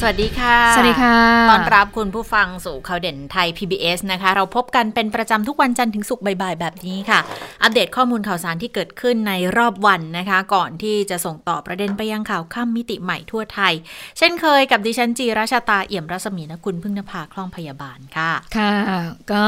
สวัสดีค่ะ สวัสดีค่ะต้อนรับคุณผู้ฟังสู่ข่าวเด่นไทย PBS นะคะ เราพบกันเป็นประจำทุกวันจันทร์ถึงศุกร์บ่ายๆ แบบนี้ค่ะ อัปเดตข้อมูลข่าวสารที่เกิดขึ้นในรอบวันนะคะ ก่อนที่จะส่งต่อประเด็นไปยังข่าวข้ามมิติใหม่ทั่วไทย เช่นเคยกับดิฉันจีราชาตาเอี่ยมรัศมีนะคุณพึ่งนภาคล่องพยาบาลค่ะ ค่ะ ก็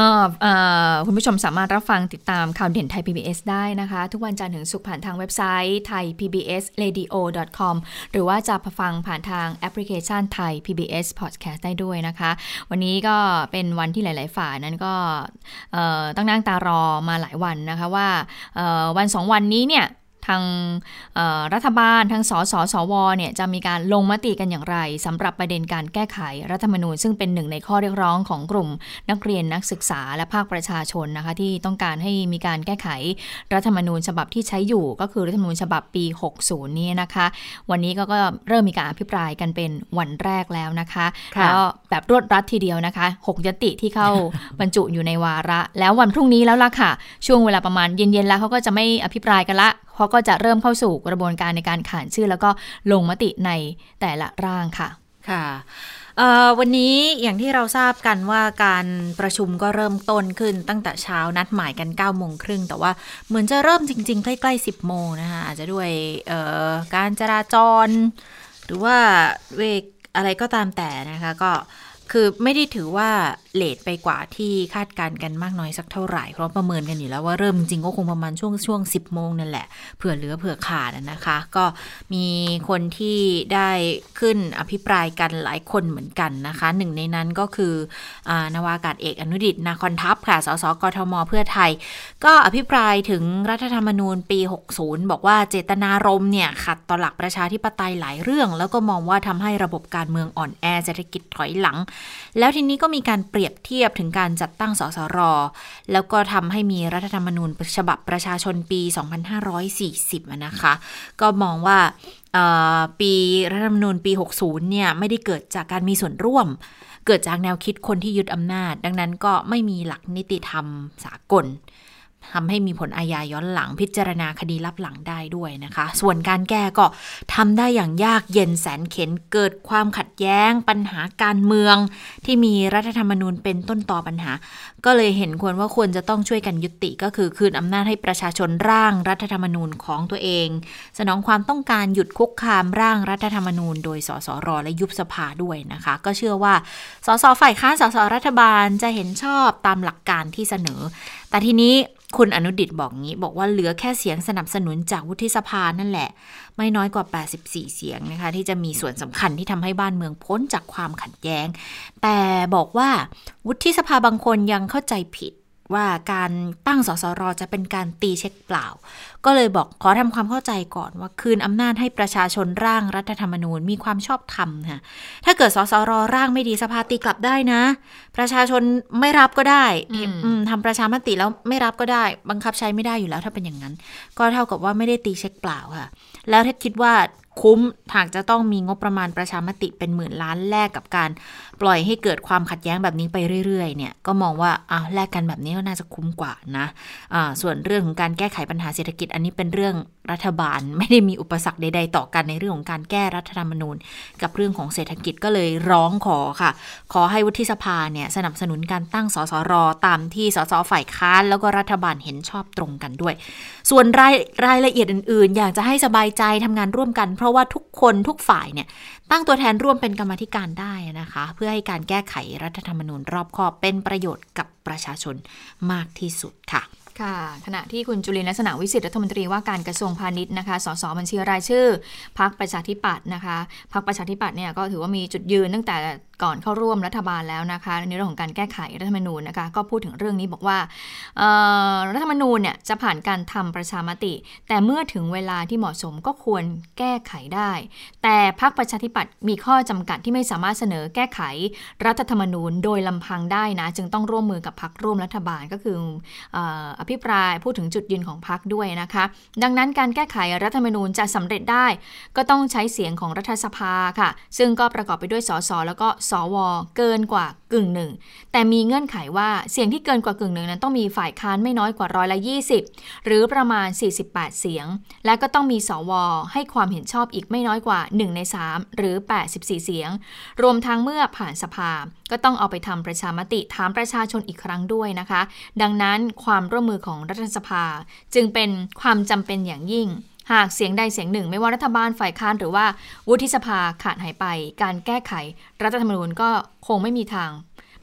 คุณผู้ชมสามารถรับฟังติดตามข่าวเด่นไทย PBS ได้นะคะ ทุกวันจันทร์ถึงศุกร์ผ่านทางเว็บไซต์ไทย PBS Radio com หรือว่าจะฟังผ่านทางแอปพลิเคชันไทย PBS Podcast ได้ด้วยนะคะ วันนี้ก็เป็นวันที่หลาย ๆ ฝ่ายนั้นก็ต้องนั่งตารอมาหลายวันนะคะว่าวันสองวันนี้เนี่ย ทางรัฐบาลทางสสสวเนี่ยจะมีการลงมติกันอย่างไรสำหรับประเด็นการแก้ไขรัฐธรรมนูญ ซึ่งเป็นหนึ่งในข้อเรียกร้องของกลุ่มนักเรียนนักศึกษาและภาคประชาชนนะคะที่ต้องการให้มีการแก้ไขรัฐธรรมนูญฉบับที่ใช้อยู่ ก็คือรัฐธรรมนูญฉบับปี 60 นี้นะคะ วันนี้ก็ก็เริ่มมีการอภิปรายกันเป็นวันแรกแล้วนะคะแล้วแบบรวดรัดทีเดียวนะคะ 6 ยติที่เข้าบรรจุอยู่ในวาระ แล้ววันพรุ่งนี้แล้วล่ะค่ะ ช่วงเวลาประมาณเย็นๆแล้วเขาก็จะไม่อภิปรายกันละ เพราะก็จะเริ่มเข้าสู่กระบวนการในการขานชื่อ แล้วก็ลงมติในแต่ละร่างค่ะ ค่ะวันนี้อย่างที่เราทราบกันว่าการประชุมก็เริ่มต้นขึ้นตั้งแต่เช้านัดหมายกัน9ก้าโมงครึ่งแต่ว่าเหมือนจะเริ่มจริง ๆ ใกล้ๆ 10 โมงนะคะอาจจะด้วยการจราจร หรือว่าเวกอะไรก็ตามแต่นะคะก็คือไม่ได้ถือว่าเลทไปกว่าที่คาดการกันมากน้อยสักเท่าไหร่ เพราะประเมินกันอยู่แล้วว่าเริ่มจริงก็คงประมาณช่วงช่วง 10 โมงนั่นแหละ เผื่อเหลือเผื่อขาดนะคะ ก็มีคนที่ได้ขึ้นอภิปรายกันหลายคนเหมือนกันนะคะ หนึ่งในนั้นก็คืออนาวากาศเอกอนุดิตนาคอนทัพค่ะ สสกทม เพื่อไทย ก็อภิปรายถึงรัฐธรรมนูญปี 60 บอกว่าเจตนารมณ์เนี่ยขัดต่อหลักประชาธิปไตยหลายเรื่อง แล้วก็มองว่าทำให้ระบบการเมืองอ่อนแอเศรษฐกิจถอยหลัง แล้วทีนี้ก็มีการเปรียบเทียบถึงการจัดตั้งสสร แล้วก็ทำให้มีรัฐธรรมนูญฉบับประชาชนปี 2540 นะคะ ก็มองว่าปีรัฐธรรมนูญปี 60 เนี่ยไม่ได้เกิดจากการมีส่วนร่วม เกิดจากแนวคิดคนที่ยึดอำนาจ ดังนั้นก็ไม่มีหลักนิติธรรมสากล ทำให้มีผลอาญาย้อนหลังพิจารณาคดีลับหลังได้ด้วยนะคะ ส่วนการแก้ก็ทำได้อย่างยากเย็นแสนเข็นเกิดความขัดแย้ง ปัญหาการเมือง ที่มีรัฐธรรมนูญเป็นต้นต่อปัญหา ก็เลยเห็นควรว่าควรจะต้องช่วยกันยุติก็คือคืนอำนาจให้ประชาชนร่างรัฐธรรมนูญของตัวเอง สนองความต้องการหยุดคุกคามร่างรัฐธรรมนูญ โดยสสรและยุบสภาด้วยนะคะ ก็เชื่อว่าสสฝ่ายค้านสสรัฐบาลจะเห็นชอบตามหลักการที่เสนอ แต่ทีนี้ คุณอนุดิตบอกงี้ บอกว่าเหลือแค่เสียงสนับสนุนจากวุฒิสภานั่นแหละ ไม่น้อยกว่า 84 เสียงนะคะ ที่จะมีส่วนสำคัญที่ทำให้บ้านเมืองพ้นจากความขัดแย้ง แต่บอกว่าวุฒิสภาบางคนยังเข้าใจผิด ว่าการตั้งสสรจะเป็นการตีเช็คเปล่า ก็เลยบอกขอทำความเข้าใจก่อนว่าคืนอำนาจให้ประชาชนร่างรัฐธรรมนูญมีความชอบธรรมค่ะถ้าเกิดสสรร่างไม่ดีสภาตีกลับได้นะ ประชาชนไม่รับก็ได้ทำประชามติแล้วไม่รับก็ได้ บังคับใช้ไม่ได้อยู่แล้วถ้าเป็นอย่างนั้น ก็เท่ากับว่าไม่ได้ตีเช็คเปล่าค่ะ แล้วถ้าคิดว่า คุ้มหากจะต้องมีงบประมาณประชามติเป็นหมื่นล้านแลกกับการ ปล่อยให้เกิดความขัดแย้งแบบนี้ไปเรื่อยๆเนี่ยก็มองว่าเอ้าแลกกันแบบนี้ก็น่าจะคุ้มกว่านะะส่วนเรื่องของการแก้ไขปัญหาเศรษฐกิจอันนี้เป็นเรื่อง รัฐบาล ไม่ได้มีอุปสรรคใด ๆ ต่อกันในเรื่องของการแก้รัฐธรรมนูญ กับเรื่องของเศรษฐกิจก็เลยร้องขอค่ะ ขอให้วุฒิสภาเนี่ยสนับสนุนการตั้งสสรตามที่สสฝ่ายค้านแล้วก็รัฐบาลเห็นชอบตรงกันด้วย ส่วนรายรายละเอียดอื่น ๆ อยากจะให้สบายใจทำงานร่วมกัน เพราะว่าทุกคนทุกฝ่ายเนี่ยตั้งตัวแทนร่วมเป็นกรรมธิการได้นะคะ เพื่อให้การแก้ไขรัฐธรรมนูญรอบคอบเป็นประโยชน์กับประชาชนมากที่สุดค่ะ ค่ะ ขณะที่คุณจุลินลักษณะวิสิทธิรัฐมนตรีว่าการกระทรวงพาณิชย์นะคะ สสบัญชีรายชื่อ พักประชาธิปัตย์นะคะ พักประชาธิปัตย์เนี่ยก็ถือว่ามีจุดยืนตั้งแต่ ก่อนเข้าร่วมรัฐบาลแล้วนะคะในเรื่องของการแก้ไขรัฐธรรมนูญนะคะก็พูดถึงเรื่องนี้บอกว่ารัฐธรรมนูญเนี่ยจะผ่านการทำประชามติ แต่เมื่อถึงเวลาที่เหมาะสมก็ควรแก้ไขได้ แต่พรรคประชาธิปัตย์มีข้อจำกัดที่ไม่สามารถเสนอแก้ไขรัฐธรรมนูญโดยลำพังได้นะ จึงต้องร่วมมือกับพรรคร่วมรัฐบาลก็คืออภิปรายพูดถึงจุดยืนของพรรคด้วยนะคะ ดังนั้นการแก้ไขรัฐธรรมนูญจะสำเร็จได้ ก็ต้องใช้เสียงของรัฐสภาค่ะ ซึ่งก็ประกอบไปด้วยสสแล้วก็สสวเกินกว่ากึ่งหนึ่งแต่มีเงื่อนไขว่าเสียงที่เกินกว่ากึ่งหนึ่งนั้นต้องมีฝ่ายค้านไม่น้อยกว่าร้อยละ20 หรือประมาณ 48 เสียง และก็ต้องมีสวให้ความเห็นชอบอีกไม่น้อยกว่า 1 ใน 3 หรือ 84 เสียง รวมทั้งเมื่อผ่านสภา ก็ต้องเอาไปทำประชามติถามประชาชนอีกครั้งด้วยนะคะ ดังนั้นความร่วมมือของรัฐสภา จึงเป็นความจำเป็นอย่างยิ่ง หากเสียงใดเสียงหนึ่ง ไม่ว่ารัฐบาลฝ่ายค้านหรือว่าวุฒิสภาขาดหายไป การแก้ไข รัฐธรรมนูญก็คงไม่มีทาง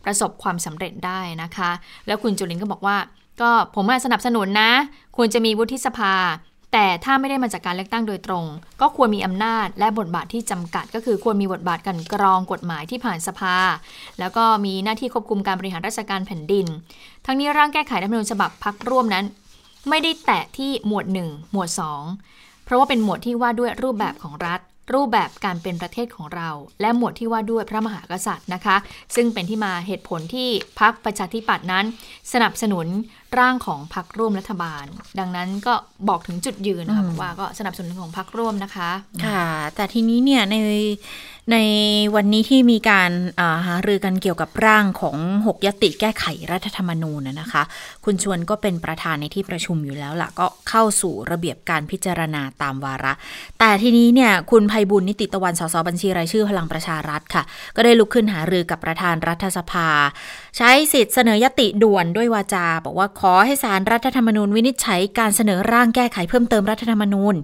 ประสบความสำเร็จได้นะคะ แล้วคุณจุลินก็บอกว่า ก็ผมสนับสนุนนะ ควรจะมีวุฒิสภา แต่ถ้าไม่ได้มาจากการเลือกตั้งโดยตรง ก็ควรมีอำนาจและบทบาทที่จำกัด ก็คือควรมีบทบาทกันกรองกฎหมายที่ผ่านสภา แล้วก็มีหน้าที่ควบคุมการบริหารราชการแผ่นดิน ทั้งนี้ร่างแก้ไขรัฐธรรมนูญฉบับพักร่วมนั้น ไม่ได้แตะที่หมวด 1 หมวด 2 เพราะว่าเป็นหมวดที่ว่าด้วยรูปแบบของรัฐ รูปแบบการเป็นประเทศของเรา และหมวดที่ว่าด้วยพระมหากษัตริย์นะคะ ซึ่งเป็นที่มาเหตุผลที่พักประชาธิปัตย์นั้น สนับสนุนร่างของพักร่วมรัฐบาล ดังนั้นก็บอกถึงจุดยืนนะคะว่าก็สนับสนุนของพักร่วมนะคะ ค่ะ แต่ทีนี้เนี่ยใน ในวันนี้ที่มีการหารือกันเกี่ยวกับร่างของ 6 ยติแก้ไขรัฐธรรมนูญนะคะ คุณชวนก็เป็นประธานในที่ประชุมอยู่แล้วล่ะ ก็เข้าสู่ระเบียบการพิจารณาตามวาระ แต่ทีนี้เนี่ยคุณภัยบุญนิติตะวันสสบัญชีรายชื่อพลังประชารัฐค่ะ ก็ได้ลุกขึ้นหารือกับประธานรัฐสภา ใช้สิทธิ์เสนอยติด่วนด้วยวาจา บอกว่าขอให้สารรัฐธรรมนูญวินิจฉัยการเสนอร่างแก้ไขเพิ่มเติมรัฐธรรมนูญ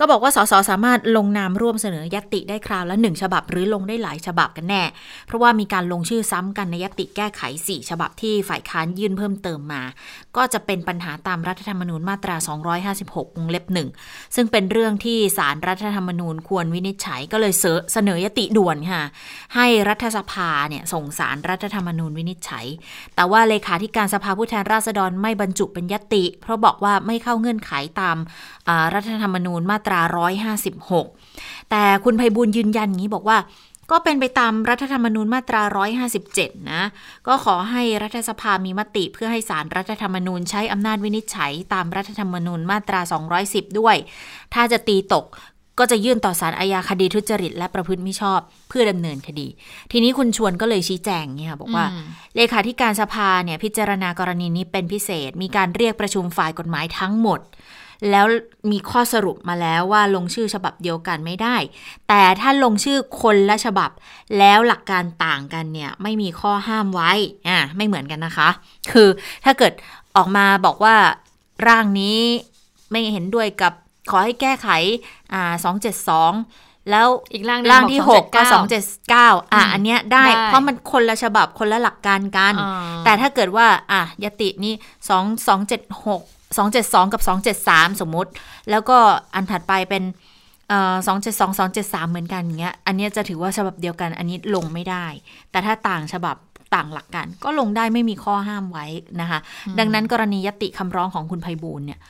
ก็บอกว่าสสสามารถลงนามร่วมเสนอยติได้คราวละหนึ่งฉบับ หรือลงได้หลายฉบับกันแน่ เพราะว่ามีการลงชื่อซ้ำกันในยติแก้ไข 4 ฉบับที่ฝ่ายค้านยื่นเพิ่มเติมมา ก็จะเป็นปัญหาตามรัฐธรรมนูญมาตรา 256วงเล็บหนึ่งซึ่งเป็นเรื่องที่สารรัฐธรรมนูญควรวินิจฉัยก็เลยเสนอยติด่วนค่ะให้รัฐสภาเนี่ยส่งสารรัฐธรรมนูญวินิจฉัยแต่ว่าเลขาธิการสภาผู้แทนราษฎรไม่บรรจุเป็นยติ เพราะบอกว่าไม่เข้าเงื่อนไขตามรัฐธรรมนูญมาตรา 156 แต่คุณไพบุญยืนยันงี้บอกว่าก็เป็นไปตามรัฐธรรมนูญมาตรา 157 นะ ก็ขอให้รัฐสภามีมติเพื่อให้สารรัฐธรรมนูญใช้อำนาจวินิจฉัย ตามรัฐธรรมนูญมาตรา 210 ด้วย ถ้าจะตีตก ก็จะยื่นต่อสารอาญาคดีทุจริตและประพฤติมิชอบเพื่อดำเนินคดี ทีนี้คุณชวนก็เลยชี้แจงเนี่ยบอกว่าเลขาธิการสภาเนี่ยพิจารณากรณีนี้เป็นพิเศษ มีการเรียกประชุมฝ่ายกฎหมายทั้งหมด แล้วมีข้อสรุปมาแล้วว่าลงชื่อฉบับเดียวกันไม่ได้ แต่ถ้าลงชื่อคนละฉบับ แล้วหลักการต่างกันเนี่ยไม่มีข้อห้ามไว้อ่าไม่เหมือนกันนะคะ คือถ้าเกิดออกมาบอกว่าร่างนี้ไม่เห็นด้วยกับ ขอให้แก้ไขอ่าสองเจ็ดสองแล้วอีกร่างร่างที่หกก็สองเจ็ดเก้าอะอันเนี้ยได้เพราะมันคนละฉบับคนละหลักการกัน แต่ถ้าเกิดว่าอะยตินี่สองสองเจ็ดหก272กับ273สมมุติ แล้วก็อันถัดไปเป็นสองเจ็ดสองสองเจ็ดสามเหมือนกันอย่างเงี้ยอันนี้จะถือว่าฉบับเดียวกันอันนี้ลงไม่ได้ แต่ถ้าต่างฉบับต่างหลักกันก็ลงได้ไม่มีข้อห้ามไว้นะคะ ดังนั้นกรณียติคำร้องของคุณไพบูลเนี่ย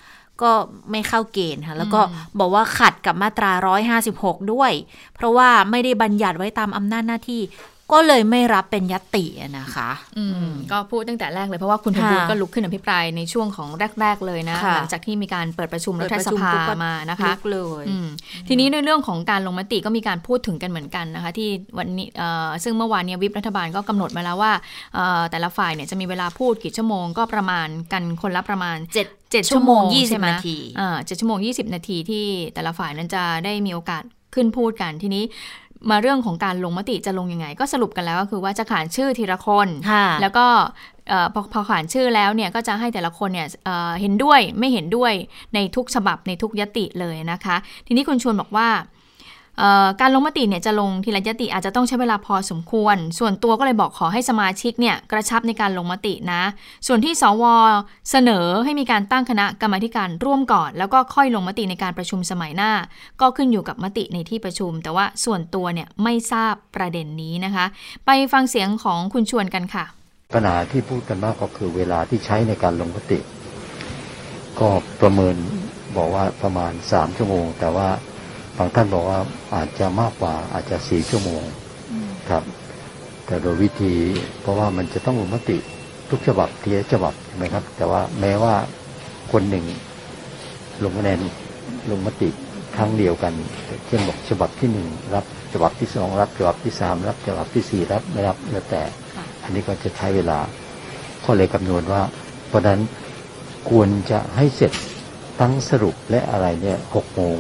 ก็ไม่เข้าเกณฑ์ค่ะ แล้วก็บอกว่าขัดกับมาตรา 156 ด้วย เพราะว่าไม่ได้บัญญัติไว้ตามอำนาจหน้าที่ ก็เลยไม่รับเป็นยตินะคะอืมก็พูดตั้งแต่แรกเลยเพราะว่าคุณพิบูลก็ลุกขึ้นอภิปรายในช่วงของแรก ๆ เลยนะหลังจากที่มีการเปิดประชุมรัฐสภามานะคะเลยทีนี้ในเรื่องของการลงมติก็มีการพูดถึงกันเหมือนกันนะคะ ที่วันนี้ซึ่งเมื่อวานนี้วิปรัฐบาลก็กำหนดมาแล้วว่าแต่ละฝ่ายเนี่ยจะมีเวลาพูดกี่ชั่วโมงก็ประมาณกันคนละประมาณ7เจ็ดชั่วโมงยี่สิบนาทีเจ็ดชั่วโมงยี่สิบนาทีที่แต่ละฝ่ายนั้นจะได้มีโอกาสขึ้นพูดกันทีนี้ มาเรื่องของการลงมติจะลงยังไง ก็สรุปกันแล้วก็คือว่าจะขานชื่อทีละคนแล้วก็พอพอขานชื่อแล้วเนี่ยก็จะให้แต่ละคนเนี่ยเห็นด้วยไม่เห็นด้วยในทุกฉบับในทุกยติเลยนะคะ ทีนี้คุณชวนบอกว่า การลงมติเนี่ยจะลงทีละยติอาจจะต้องใช้เวลาพอสมควร ส่วนตัวก็เลยบอกขอให้สมาชิกเนี่ยกระชับในการลงมตินะ ส่วนที่สวเสนอให้มีการตั้งคณะกรรมการร่วมก่อน แล้วก็ค่อยลงมติในการประชุมสมัยหน้า ก็ขึ้นอยู่กับมติในที่ประชุม แต่ว่าส่วนตัวเนี่ยไม่ทราบประเด็นนี้นะคะ ไปฟังเสียงของคุณชวนกันค่ะ ปัญหาที่พูดกันมากก็คือเวลาที่ใช้ในการลงมติ ก็ประเมินบอกว่าประมาณสามชั่วโมง แต่ว่า บางท่านบอกว่าอาจจะมากกว่าอาจจะสี่ชั่วโมงครับ แต่โดยวิธีเพราะว่ามันจะต้องลงมติทุกฉบับทีละฉบับใช่ไหมครับ แต่ว่าแม้ว่าคนหนึ่งลงคะแนนลงมติครั้งเดียวกัน เช่นบอกฉบับที่หนึ่งรับฉบับที่สองรับฉบับที่สามรับฉบับที่สี่รับไม่รับแล้วแต่ อันนี้ก็จะใช้เวลาก็เลยคำนวณว่า เพราะนั้นควรจะให้เสร็จทั้งสรุปและอะไรเนี่ยหกโมง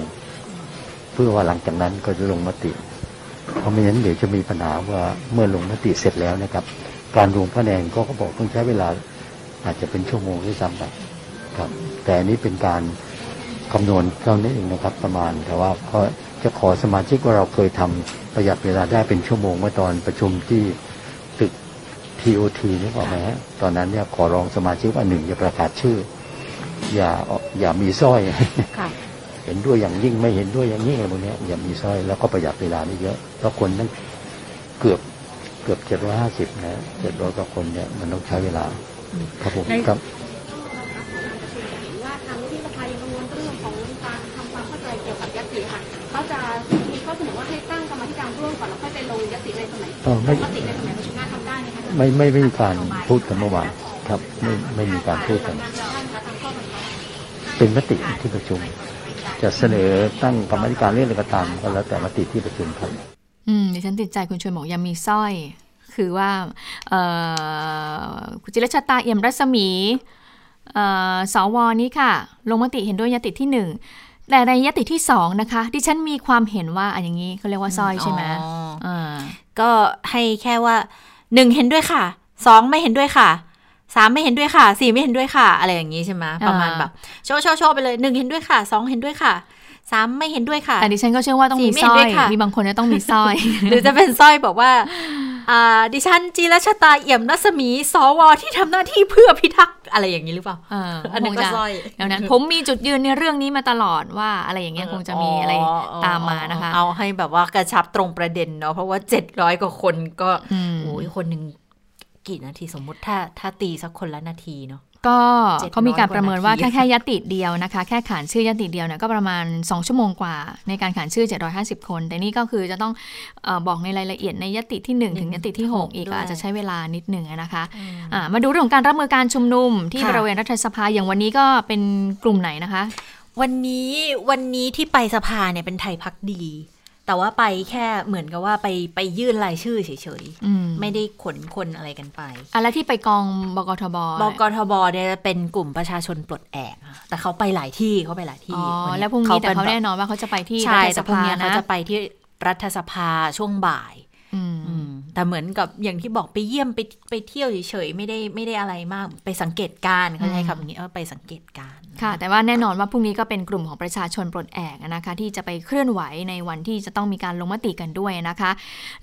เพื่อว่าหลังจากนั้นก็จะลงมติ เพราะไม่งั้นเดี๋ยวจะมีปัญหาว่าเมื่อลงมติเสร็จแล้วนะครับ การรวมคะแนนก็เขาบอกต้องใช้เวลาอาจจะเป็นชั่วโมงด้วยซ้ำไปครับ แต่นี้เป็นการคำนวณเท่านี้เองนะครับ ประมาณแต่ว่าก็จะขอสมาชิกว่าเราเคยทำประหยัดเวลาได้เป็นชั่วโมงเมื่อตอนประชุมที่ตึก TOT นี่บอกไหมฮะตอนนั้นเนี่ยขอร้องสมาชิกว่าหนึ่งอย่าประกาศชื่อ อย่าอย่ามีสร้อย เห็นด้วยอย่างยิ่งไม่เห็นด้วยอย่างยิ่งอะไรพวกนี้อย่ามีสร้อยแล้วก็ประหยัดเวลาได้เยอะเพราะคนนั้นเกือบเกือบเจ็ดร้อยห้าสิบนะเจ็ดร้อยกว่าคนเนี่ยมันต้องใช้เวลาครับผมครับว่าทางที่สภายังกังวลเรื่องของการทำความเข้าใจเกี่ยวกับยติค่ะเขาจะมีข้อเสนอว่าให้ตั้งกรรมธิการร่วมก่อนแล้วค่อยไปลงยติในสมัยไม่มติในสมัยประชุมหน้าทำได้ไหมคะไม่ไม่ไม่มีการพูดกันเมื่อวานครับ ไม่ไม่มีการพูดกัน เป็นมติที่ประชุม จะเสนอตั้งกรรมธิการเรื่องอะไรก็ตามก็แล้วแต่มติที่ประชุมครับ อืมดิฉันติดใจคุณชวนบอกยังมีสร้อย คือว่าคุณจิรชาตาเอี่ยมรัศมีสวนี้ค่ะ ลงมติเห็นด้วยยติที่หนึ่งแต่ในยติที่สองนะคะ ดิฉันมีความเห็นว่าอันอย่างนี้เขาเรียกว่าสร้อยใช่ไหมก็ให้แค่ว่าหนึ่งเห็นด้วยค่ะสองไม่เห็นด้วยค่ะ สามไม่เห็นด้วยค่ะสี่ไม่เห็นด้วยค่ะ อะไรอย่างนี้ใช่ไหมประมาณแบบโชว์โชว์โชว์ไปเลยหนึ่งเห็นด้วยค่ะสองเห็นด้วยค่ะสามไม่เห็นด้วยค่ะ แต่ดิฉันก็เชื่อว่าต้องมีสร้อย มีบางคนจะต้องมีสร้อย หรือจะเป็นสร้อยบอกว่า อ่า ดิฉันจีรชตาเอี่ยมรัศมี สวที่ทำหน้าที่เพื่อพิทักษ์อะไรอย่างนี้หรือเปล่าอันนั้นก็สร้อยดังนั้นผมมีจุดยืนในเรื่องนี้มาตลอดว่าอะไรอย่างเงี้ยคงจะมีอะไรตามมานะคะ เอาให้แบบว่ากระชับตรงประเด็นเนาะ เพราะว่าเจ็ดร้อยกว่าคนก็ โอ้ยคนหนึ่ง กี่นาทีสมมติถ้าถ้าตีสักคนละนาทีเนาะก็เขามีการประเมินว่าถ้าแค่ยติเดียวนะคะ แค่ขานชื่อยติเดียวเนี่ยก็ประมาณ 2 ชั่วโมงกว่า ในการขานชื่อ 750 คน แต่นี่ก็คือจะต้องอบอกในรายละเอียดในยติที่ 1 ถึงยติที่ 6 อีกอาจจะใช้เวลานิดหนึ่งนะคะะมาดูเรื่องของการรับมือการชุมนุมที่บริเวณรัฐสภาอย่างวันนี้ก็เป็นกลุ่มไหนนะคะ วันนี้วันนี้ที่ไปสภาเนี่ยเป็นไทยพักดี แต่ว่าไปแค่เหมือนกับว่าไปไปยื่นรายชื่อเฉยๆไม่ได้ขนคนอะไรกันไปอะไรที่ไปกองบกทบ บกทบเนี่ยเป็นกลุ่มประชาชนปลดแอกแต่เขาไปหลายที่เขาไปหลายที่อ๋อแล้วพรุ่งนี้แต่เขาแน่นอนว่าเขาจะไปที่รัฐสภานะเขาจะไปที่รัฐสภาช่วงบ่าย แต่เหมือนกับอย่างที่บอกไปเยี่ยมไปไปเที่ยวเฉยๆไม่ได้ไม่ได้อะไรมาก ไปสังเกตการเขาใช้คำนี้เออไปสังเกตการค่ะ แต่ว่าแน่นอนว่าพรุ่งนี้ก็เป็นกลุ่มของประชาชนปลดแอกนะคะ ที่จะไปเคลื่อนไหวในวันที่จะต้องมีการลงมติกันด้วยนะคะ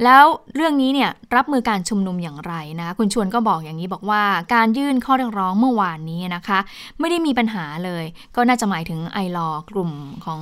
แล้วเรื่องนี้เนี่ยรับมือการชุมนุมอย่างไรนะ คุณชวนก็บอกอย่างนี้บอกว่าการยื่นข้อเรียกร้องเมื่อวานนี้นะคะ ไม่ได้มีปัญหาเลย ก็น่าจะหมายถึงไอรอกลุ่มของ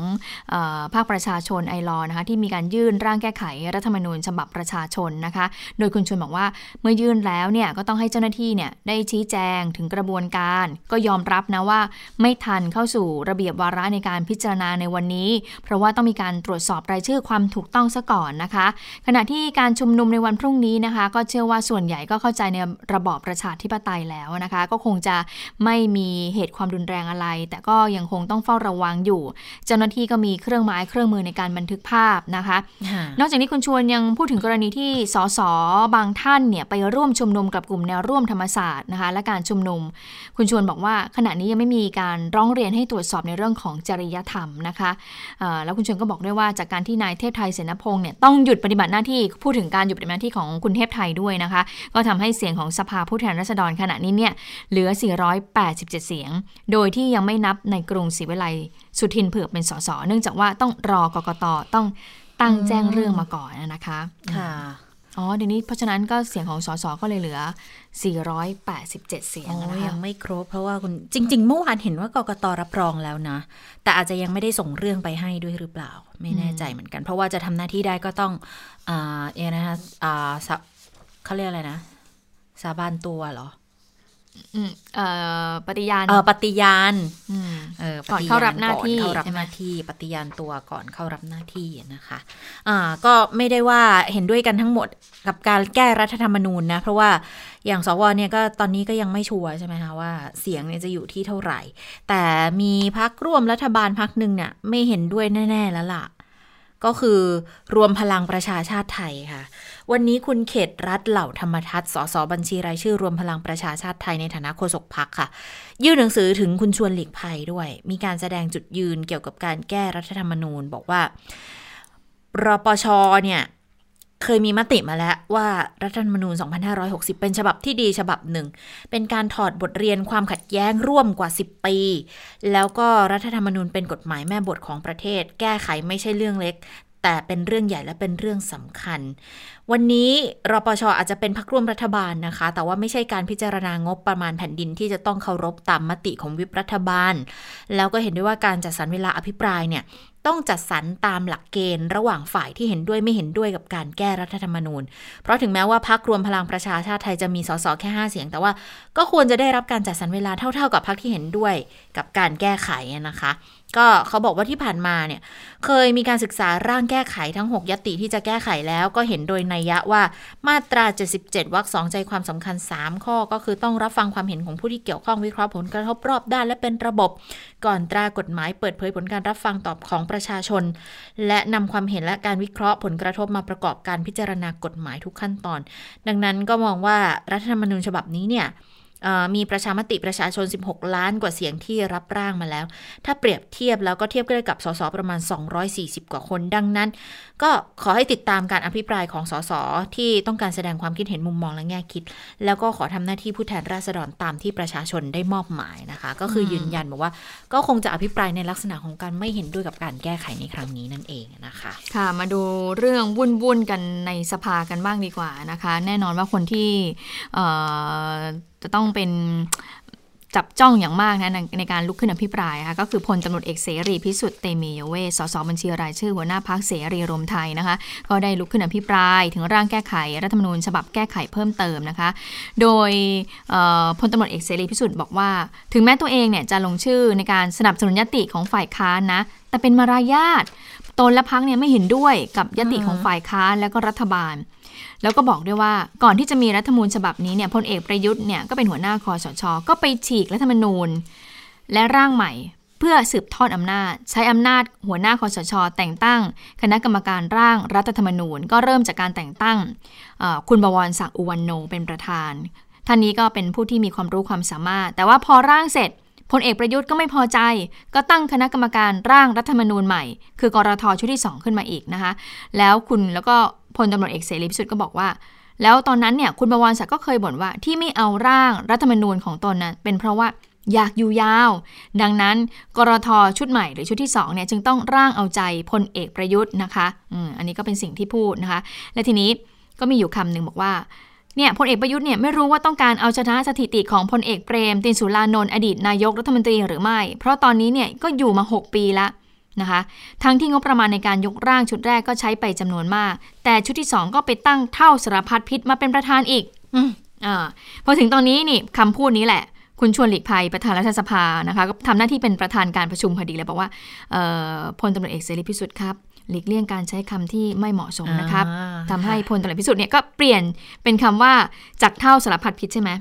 อภาคประชาชนไอรอนะคะที่มีการยื่นร่างแก้ไขรัฐธรรมนูญฉบับประชาชนนะคะโดยคุณชวนบอกว่าเมื่อยื่นแล้วเนี่ยก็ต้องให้เจ้าหน้าที่เนี่ยได้ชี้แจงถึงกระบวนการ ก็ยอมรับนะว่า ไม่ทันเข้าสู่ระเบียบวาระในการพิจารณาในวันนี้ เพราะว่าต้องมีการตรวจสอบรายชื่อความถูกต้องซะก่อนนะคะ ขณะที่การชุมนุมในวันพรุ่งนี้นะคะ ก็เชื่อว่าส่วนใหญ่ก็เข้าใจในระบอบประชาธิปไตยแล้วนะคะ ก็คงจะไม่มีเหตุความรุนแรงอะไร แต่ก็ยังคงต้องเฝ้าระวังอยู่ เจ้าหน้าที่ก็มีเครื่องไม้เครื่องมือในการบันทึกภาพนะคะ นอกจากนี้คุณชวนยังพูดถึงกรณีที่สสบางท่านเนี่ยไปร่วมชุมนุมกับกลุ่มแนวร่วมธรรมศาสตร์นะคะและการชุมนุม คุณชวนบอกว่า ขณะนี้ยังไม่มีการร้องเรียนให้ตรวจสอบในเรื่องของจริยธรรมนะคะแล้วคุณชวนก็บอกด้วยว่าจากการที่นายเทพไทยเสนพงศ์เนี่ยต้องหยุดปฏิบัติหน้าที่พูดถึงการหยุดปฏิบัติหน้าที่ของคุณเทพไทยด้วยนะคะก็ทำให้เสียงของสภาผู้แทนราษฎรขณะนี้เนี่ยเหลือ 487 เสียง โดยที่ยังไม่นับในกรุงศรีวิไลสุทินเผือกเป็นสสเนื่องจากว่าต้องรอกกตต้องตั้งแจ้งเรื่องมาก่อนนะคะ ค่ะ อ๋อเดี๋ยวนี้เพราะฉะนั้นก็เสียงของสสก็เลยเหลือ 487 เสียงโอ้นะยังไม่ครบเพราะว่าคุณจริง ๆ เมื่อวานเห็นว่ากกตรับรองแล้วนะ แต่อาจจะยังไม่ได้ส่งเรื่องไปให้ด้วยหรือเปล่า ไม่แน่ใจเหมือนกัน เพราะว่าจะทำหน้าที่ได้ก็ต้องอ่าเองนะคะอ่าเขาเรียกอะไรนะ สาบานตัวเหรอ ปฏิญาณเออปฏิญาณมเออก่อนปฏิญเข้ารับหน้าที่ก่อเข้ารับใช่ไหมหน้าที่ ปฏิญาณตัวก่อนเข้ารับหน้าที่นะคะ อ่า ก็ไม่ได้ว่าเห็นด้วยกันทั้งหมดกับการแก้รัฐธรรมนูญนะ เพราะว่าอย่างสวเนี่ยก็ตอนนี้ก็ยังไม่ชัวร์ใช่ไหมคะว่าเสียงเนี่ยจะอยู่ที่เท่าไหร่ แต่มีพักร่วมรัฐบาลพักหนึ่งเนี่ยไม่เห็นด้วยแน่ ๆ แล้วล่ะ ก็คือรวมพลังประชาชาติไทยค่ะ วันนี้คุณเขตรัฐเหล่าธรรมทัศน์สสบัญชีรายชื่อรวมพลังประชาชาติไทยในฐานะโฆษกพักค่ะ ยื่นหนังสือถึงคุณชวนหลีกภัยด้วย มีการแสดงจุดยืนเกี่ยวกับการแก้รัฐธรรมนูญ บอกว่ารปชเนี่ยเคยมีมติมาแล้วว่ารัฐธรรมนูญ 2560 เป็นฉบับที่ดีฉบับหนึ่ง เป็นการถอดบทเรียนความขัดแย้งร่วมกว่า 10 ปี แล้วก็รัฐธรรมนูญเป็นกฎหมายแม่บทของประเทศ แก้ไขไม่ใช่เรื่องเล็ก แต่เป็นเรื่องใหญ่และเป็นเรื่องสำคัญ วันนี้รปชอาจจะเป็นพักร่วมรัฐบาลนะคะ แต่ว่าไม่ใช่การพิจารณางบประมาณแผ่นดินที่จะต้องเคารพตามมติของวิปรัฐบาล แล้วก็เห็นด้วยว่าการจัดสรรเวลาอภิปรายเนี่ยต้องจัดสรรตามหลักเกณฑ์ระหว่างฝ่ายที่เห็นด้วยไม่เห็นด้วยกับการแก้รัฐธรรมนูญ เพราะถึงแม้ว่าพักรวมพลังประชาชาติไทยจะมีสสแค่ 5 เสียง แต่ว่าก็ควรจะได้รับการจัดสรรเวลาเท่า ๆ กับพักที่เห็นด้วยกับการแก้ไขนะคะ ก็เขาบอกว่าที่ผ่านมาเนี่ยเคยมีการศึกษาร่างแก้ไขทั้ง 6ยติที่จะแก้ไขแล้วก็เห็นโดยนัยยะว่ามาตรา 77วรรคสองใจความสำคัญ 3 ข้อก็คือต้องรับฟังความเห็นของผู้ที่เกี่ยวข้องวิเคราะห์ผลกระทบรอบด้านและเป็นระบบ ก่อนตรากฎหมายเปิดเผยผลการรับฟังตอบของประชาชน และนำความเห็นและการวิเคราะห์ผลกระทบมาประกอบการพิจารณากฎหมายทุกขั้นตอน ดังนั้นก็มองว่ารัฐธรรมนูญฉบับนี้เนี่ย มีประชามติประชาชน 16 ล้านกว่าเสียงที่รับร่างมาแล้ว ถ้าเปรียบเทียบแล้วก็เทียบได้กับสสประมาณ 240 กว่าคน ดังนั้น ก็ขอให้ติดตามการอภิปรายของสสที่ต้องการแสดงความคิดเห็นมุมมองและแง่คิด แล้วก็ขอทำหน้าที่ผู้แทนราษฎรตามที่ประชาชนได้มอบหมายนะคะ ก็คือยืนยันบอกว่าก็คงจะอภิปรายในลักษณะของการไม่เห็นด้วยกับการแก้ไขในครั้งนี้นั่นเองนะคะ ค่ะ มาดูเรื่องวุ่นๆกันในสภากันบ้างดีกว่านะคะ แน่นอนว่าคนที่ จะต้องเป็นจับจ้องอย่างมากนะในการลุกขึ้นอภิปรายค่ะก็คือพลตำรวจเอกเสรีพิสุทธิ์เตมียเวสสสบัญชีรายชื่อหัวหน้าพักเสรีรวมไทยนะคะ ก็ได้ลุกขึ้นอภิปรายถึงร่างแก้ไขรัฐธรรมนูญฉบับแก้ไขเพิ่มเติมนะคะ โดยพลตำรวจเอกเสรีพิสุทธิ์บอกว่า ถึงแม้ตัวเองเนี่ยจะลงชื่อในการสนับสนุนยติของฝ่ายค้านนะแต่เป็นมารยาทตนและพักเนี่ยไม่เห็นด้วยกับยติของฝ่ายค้านและก็รัฐบาล แล้วก็บอกด้วยว่าก่อนที่จะมีรัฐธรรมนูญฉบับนี้เนี่ยพลเอกประยุทธ์เนี่ยก็เป็นหัวหน้าคอสช ก็ไปฉีกรัฐธรรมนูญ และร่างใหม่เพื่อสืบทอดอำนาจ ใช้อำนาจหัวหน้าคอสช แต่งตั้ง คณะกรรมการร่างรัฐธรรมนูญ ก็เริ่มจากการแต่งตั้งคุณบวรศักดิ์อุวันโนเป็นประธาน ท่านนี้ก็เป็นผู้ที่มีความรู้ความสามารถ แต่ว่าพอร่างเสร็จ พลเอกประยุทธ์ก็ไม่พอใจ ก็ตั้งคณะกรรมการร่างรัฐธรรมนูญใหม่ คือกรทชุดที่ 2 ขึ้นมาอีกนะคะ แล้วคุณแล้วก็พลตำรวจเอกเสรีพิสุทธิ์ก็บอกว่า แล้วตอนนั้นเนี่ยคุณบวรศักดิ์ก็เคยบ่นว่าที่ไม่เอาร่างรัฐธรรมนูญของตนนะเป็นเพราะว่าอยากอยู่ยาว ดังนั้นกรทชุดใหม่หรือชุดที่2เนี่ยจึงต้องร่างเอาใจพลเอกประยุทธ์นะคะออันนี้ก็เป็นสิ่งที่พูดนะคะ และทีนี้ก็มีอยู่คำหนึ่งบอกว่า เนี่ยพลเอกประยุทธ์เนี่ยไม่รู้ว่าต้องการเอาชนะสถิติของพลเอกเปรม ตินสุรานนท์อดีตนายกรัฐมนตรีหรือไม่ เพราะตอนนี้เนี่ยก็อยู่มา 6 ปีละนะคะ ทั้งที่งบประมาณในการยกร่างชุดแรกก็ใช้ไปจำนวนมาก แต่ชุดที่ 2 ก็ไปตั้งเท่าสารพัดพิษมาเป็นประธานอีกอ่าพอถึงตอนนี้นี่คำพูดนี้แหละ คุณชวนหลีกภัยประธานรัฐสภานะคะก็ทำหน้าที่เป็นประธานการประชุมพอดีเลยบอกว่าพลตำรวจเอกเสรีพิสุทธิ์ครับ หลีกเลี่ยงการใช้คำที่ไม่เหมาะสมนะครับอ่าทำให้พลตำรวจพิสุทธิ์เนี่ยก็เปลี่ยนเป็นคำว่าจากเท่าสารพัดพิษใช่ไหม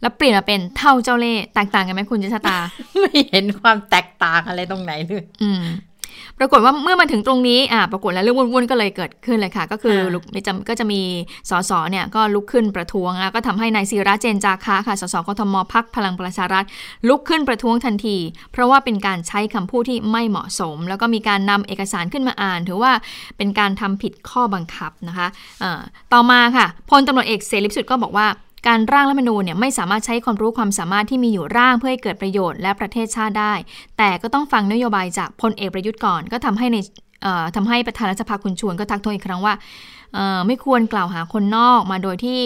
แล้วเปลี่ยนมาเป็นเท่าเจ้าเล่ห์แตกต่างกันไหมคุณเจษตา ไม่เห็นความแตกต่างอะไรตรงไหนเลยอืม ปรากฏว่าเมื่อมาถึงตรงนี้อ่าปรากฏแล้วเรื่องวุ่นๆก็เลยเกิดขึ้นเลยค่ะ ก็คือค่ะลุกจะก็จะมีสสเนี่ยก็ลุกขึ้นประท้วงแล้วก็ทำให้นายศิระเจนจาคะค่ะสสกทมพักพลังประชารัฐ ลุกขึ้นประท้วงทันที เพราะว่าเป็นการใช้คำพูดที่ไม่เหมาะสม แล้วก็มีการนำเอกสารขึ้นมาอ่าน ถือว่าเป็นการทำผิดข้อบังคับนะคะอ่าต่อมาค่ะพลตำรวจเอกเสรีพิสุทธิ์ก็บอกว่า การร่างรัฐธรรมนูญเนี่ยไม่สามารถใช้ความรู้ความสามารถที่มีอยู่ร่างเพื่อให้เกิดประโยชน์และประเทศชาติได้ แต่ก็ต้องฟังนโยบายจากพลเอกประยุทธ์ก่อน ก็ทำให้ในทำให้ประธานรัฐสภาคุณชวนก็ทักท้วงอีกครั้งว่าไม่ควรกล่าวหาคนนอกมาโดยที่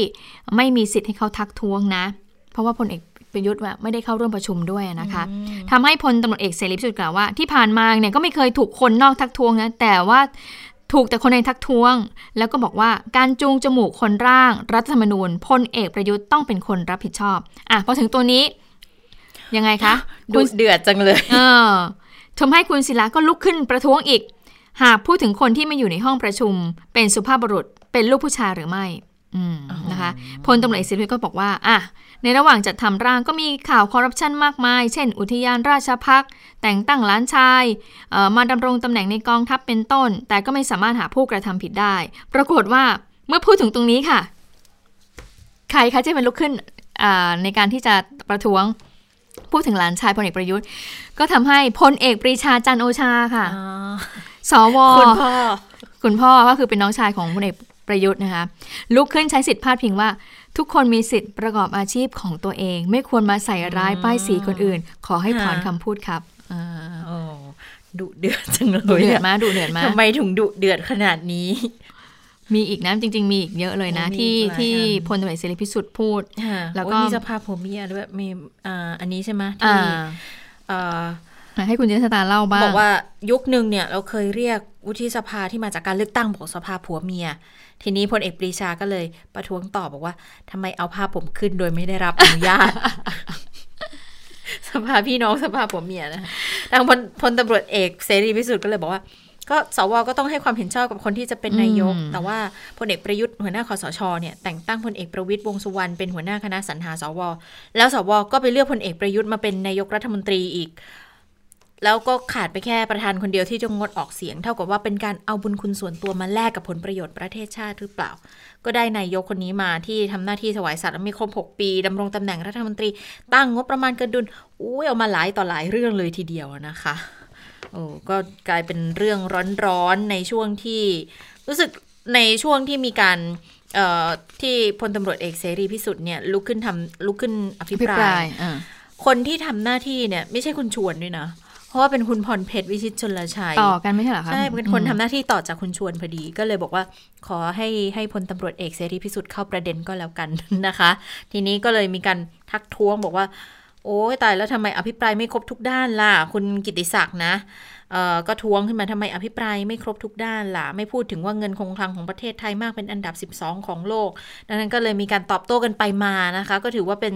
ไม่มีสิทธิ์ให้เขาทักท้วงนะ เพราะว่าพลเอกประยุทธ์ไม่ได้เข้าร่วมประชุมด้วยนะคะทำให้พลตำรวจเอกเสรีพิสุทธิ์กล่าวว่าที่ผ่านมาเนี่ยก็ไม่เคยถูกคนนอกทักท้วงนะแต่ว่า ถูกแต่คนในทักท้วง แล้วก็บอกว่าการจูงจมูกคนร่าง รัฐธรรมนูญพลเอกประยุทธ์ต้องเป็นคนรับผิดชอบ อะพอถึงตัวนี้ ยังไงคะดูเดือดจังเลย เออทำให้คุณศิลาก็ลุกขึ้นประท้วงอีก หากพูดถึงคนที่มาอยู่ในห้องประชุม เป็นสุภาพบุรุษเป็นลูกผู้ชายหรือไม่ นะคะพลตำรวจเอกศิริก็บอกว่าอะในระหว่างจัดทำร่างก็มีข่าวคอร์รัปชันมากมาย เช่น อุทยานราชพักแต่งตั้งล้านชายมาดำรงตำแหน่งในกองทัพเป็นต้น แต่ก็ไม่สามารถหาผู้กระทำผิดได้ ปรากฏว่าเมื่อพูดถึงตรงนี้ค่ะ ใครคะที่เป็นลุกขึ้นในการที่จะประท้วงพูดถึงหลานชายพลเอกประยุทธ์ ก็ทำให้พลเอกปรีชาจันโอชาค่ะสวคุณพ่อคุณพ่อก็คือเป็นน้องชายของพลเอก ประยุทธ์นะคะลุกขึ้นใช้สิทธิ์พาดพิงว่า ทุกคนมีสิทธิ์ประกอบอาชีพของตัวเอง ไม่ควรมาใส่ร้ายป้ายสีคนอื่น ขอให้ถอนคำพูดครับดุเดือดจังเลยดุเดือดมาดุเดือดมาทำไมถึงดุเดือดขนาดนี้ มีอีกนะจริง ๆ มีอีกเยอะเลยนะ ที่ที่พลตำรวจเสรีพิสุทธิ์พูด แล้วก็มีสภาพผมเมียด้วยมีอันนี้ใช่ไหมที่ให้คุณเจษตาเล่าบ้างบอกว่ายุคหนึ่งเนี่ยเราเคยเรียก วุฒิสภาที่มาจากการเลือกตั้งบอกสภาผัวเมีย ทีนี้พลเอกปรีชาก็เลยประท้วงตอบบอกว่าทำไมเอาภาพผมขึ้นโดยไม่ได้รับอนุญาตสภาพี่น้องสภาผัวเมียนะทางพลพลตำรวจเอกเสรีพิสุทธิ์ก็เลยบอกว่า ก็สวก็ต้องให้ความเห็นชอบกับคนที่จะเป็นนายก แต่ว่าพลเอกประยุทธ์หัวหน้าคอสชเนี่ยแต่งตั้งพลเอกประวิตยวงสุวรรณเป็นหัวหน้าคณะสรรหาสว แล้วสวก็ไปเลือกพลเอกประยุทธ์มาเป็นนายกรัฐมนตรีอีก แล้วก็ขาดไปแค่ประธานคนเดียวที่จะงดออกเสียง เท่ากับว่าเป็นการเอาบุญคุณส่วนตัวมาแลกกับผลประโยชน์ประเทศชาติหรือเปล่า ก็ได้นายกคนนี้มาที่ทำหน้าที่ถวายสัตว์ไม่ครบ 6 ปีดำรงตำแหน่งรัฐมนตรี ตั้งงบประมาณเกินดุลอุ้ยเอามาหลายต่อหลายเรื่องเลยทีเดียวนะคะโอ้ก็กลายเป็นเรื่องร้อนๆในช่วงที่รู้สึกในช่วงที่มีการที่พลตำรวจเอกเสรีพิสุทธิ์เนี่ยลุกขึ้นทำลุกขึ้นอภิปราย คนที่ทำหน้าที่เนี่ยไม่ใช่คุณชวนด้วยนะเพ ราะว่าเป็นคุณพรเพชรวิชิตชนลชัยต่อกันไม่ใช่หรอคะใช่เป็นคนทำหน้าที่ต่อจากคุณชวนพอดีก็เลยบอกว่าขอให้ให้พลตำรวจเอกเสรีพิสุทธิ์เข้าประเด็นก็แล้วกันนะคะ ทีนี้ก็เลยมีการทักท้วงบอกว่า โอ้ยตายแล้วทำไมอภิปรายไม่ครบทุกด้านล่ะ คุณกิติศักดิ์นะเอ่อก็ท้วงขึ้นมาทำไมอภิปรายไม่ครบทุกด้านล่ะ ไม่พูดถึงว่าเงินคงคลังของประเทศไทยมากเป็นอันดับ 12 ของโลก ดังนั้นก็เลยมีการตอบโต้กันไปมานะคะ ก็ถือว่าเป็น